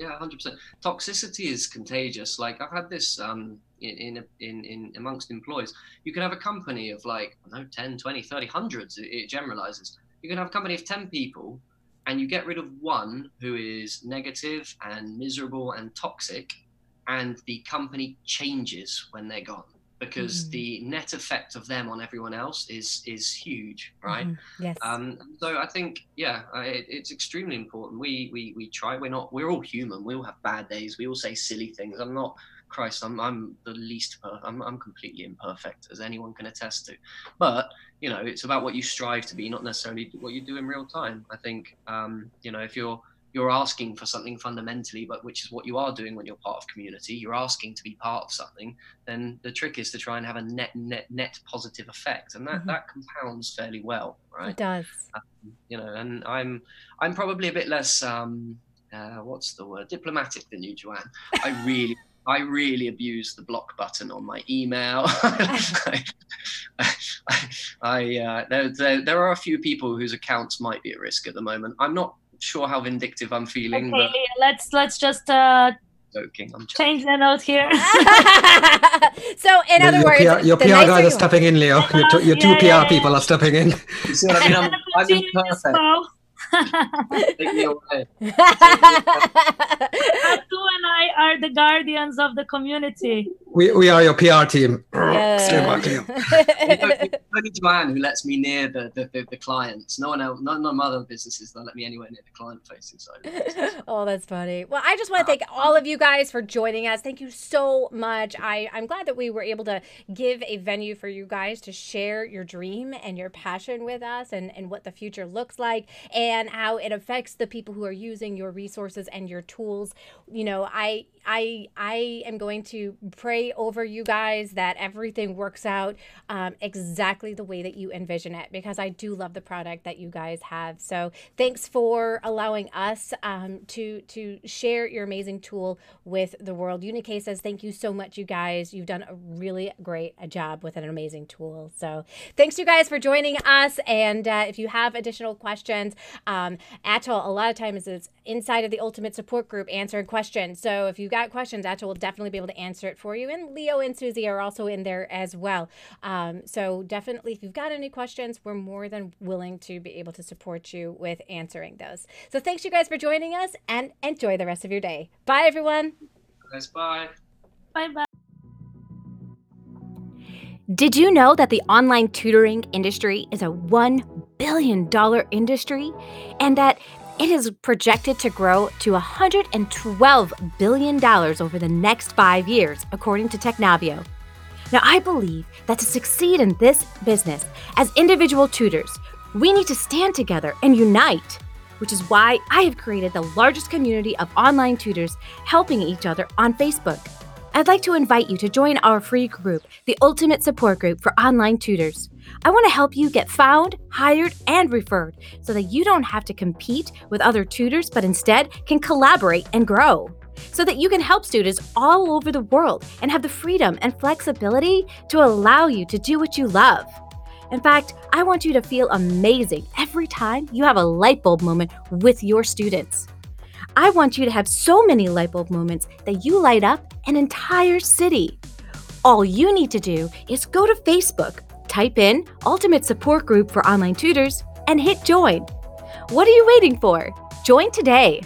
Yeah, hundred percent. Toxicity is contagious. Like I've had this um, in, in in amongst employees. You can have a company of like I don't know 10, 20, 30, hundreds. It, it generalizes. You can have a company of ten people, and you get rid of one who is negative and miserable and toxic, and the company changes when they're gone. Because mm. the net effect of them on everyone else is is huge, right? mm Yes. Um, so I think, yeah, it, it's extremely important. We we we try. We're not. We're all human. We all have bad days. We all say silly things. I'm not. Christ, I'm I'm the least. Per- I'm I'm completely imperfect, as anyone can attest to. But you know, it's about what you strive to be, not necessarily what you do in real time. I think, um, you know, if you're you're asking for something fundamentally, but which is what you are doing when you're part of community. You're asking to be part of something. Then the trick is to try and have a net net net positive effect, and that mm-hmm. that compounds fairly well, right? It does. Um, you know, and I'm I'm probably a bit less um, uh, what's the word diplomatic than you, Joanne. I really. I really abuse the block button on my email. I, I uh, there, there, there, are a few people whose accounts might be at risk at the moment. I'm not sure how vindictive I'm feeling. Okay, but... let's let's just uh, joking. I'm change the note here. so, in other your words, PR, your PR guys are stepping in, Leo. Your, two, your two yeah, PR yeah, people are stepping in. You see what I mean? I'm, I'm imperfect. Take me away. and I are the guardians of the community. We, we are your PR team. Yeah. Only Joanne who lets me near the, the, the, the, clients. No one else, none of my other businesses don't let me anywhere near the client facing side. oh, that's funny. Well, I just want to thank ah. all of you guys for joining us. Thank you so much. I, I'm glad that we were able to give a venue for you guys to share your dream and your passion with us and, and what the future looks like and how it affects the people who are using your resources and your tools. You know, I I I am going to pray over you guys that everything works out um, exactly the way that you envision it because I do love the product that you guys have. So thanks for allowing us um, to to share your amazing tool with the world. Unikay says thank you so much, you guys. You've done a really great job with an amazing tool. So thanks you guys for joining us. And uh, if you have additional questions, um, Atul, a lot of times is inside of the Ultimate Support Group answering questions. So if you've got questions, Atul will definitely be able to answer it for you. And Leo and Susie are also in there as well. Um, so definitely, if you've got any questions, we're more than willing to be able to support you with answering those. So thanks you guys for joining us and enjoy the rest of your day. Bye, everyone. Guys, bye. Bye bye. Did you know that the online tutoring industry is a $1 billion industry and that it is projected to grow to $112 billion over the next five years, according to Technavio. Now, I believe that to succeed in this business as individual tutors, we need to stand together and unite, which is why I have created the largest community of online tutors helping each other on Facebook. I'd like to invite you to join our free group, the Ultimate Support Group for Online Tutors. I want to help you get found, hired, and referred so that you don't have to compete with other tutors, but instead can collaborate and grow. So that you can help students all over the world and have the freedom and flexibility to allow you to do what you love. In fact, I want you to feel amazing every time you have a light bulb moment with your students. I want you to have so many light bulb moments that you light up an entire city. All you need to do is go to Facebook, type in Ultimate Support Group for Online Tutors, and hit join. What are you waiting for? Join today.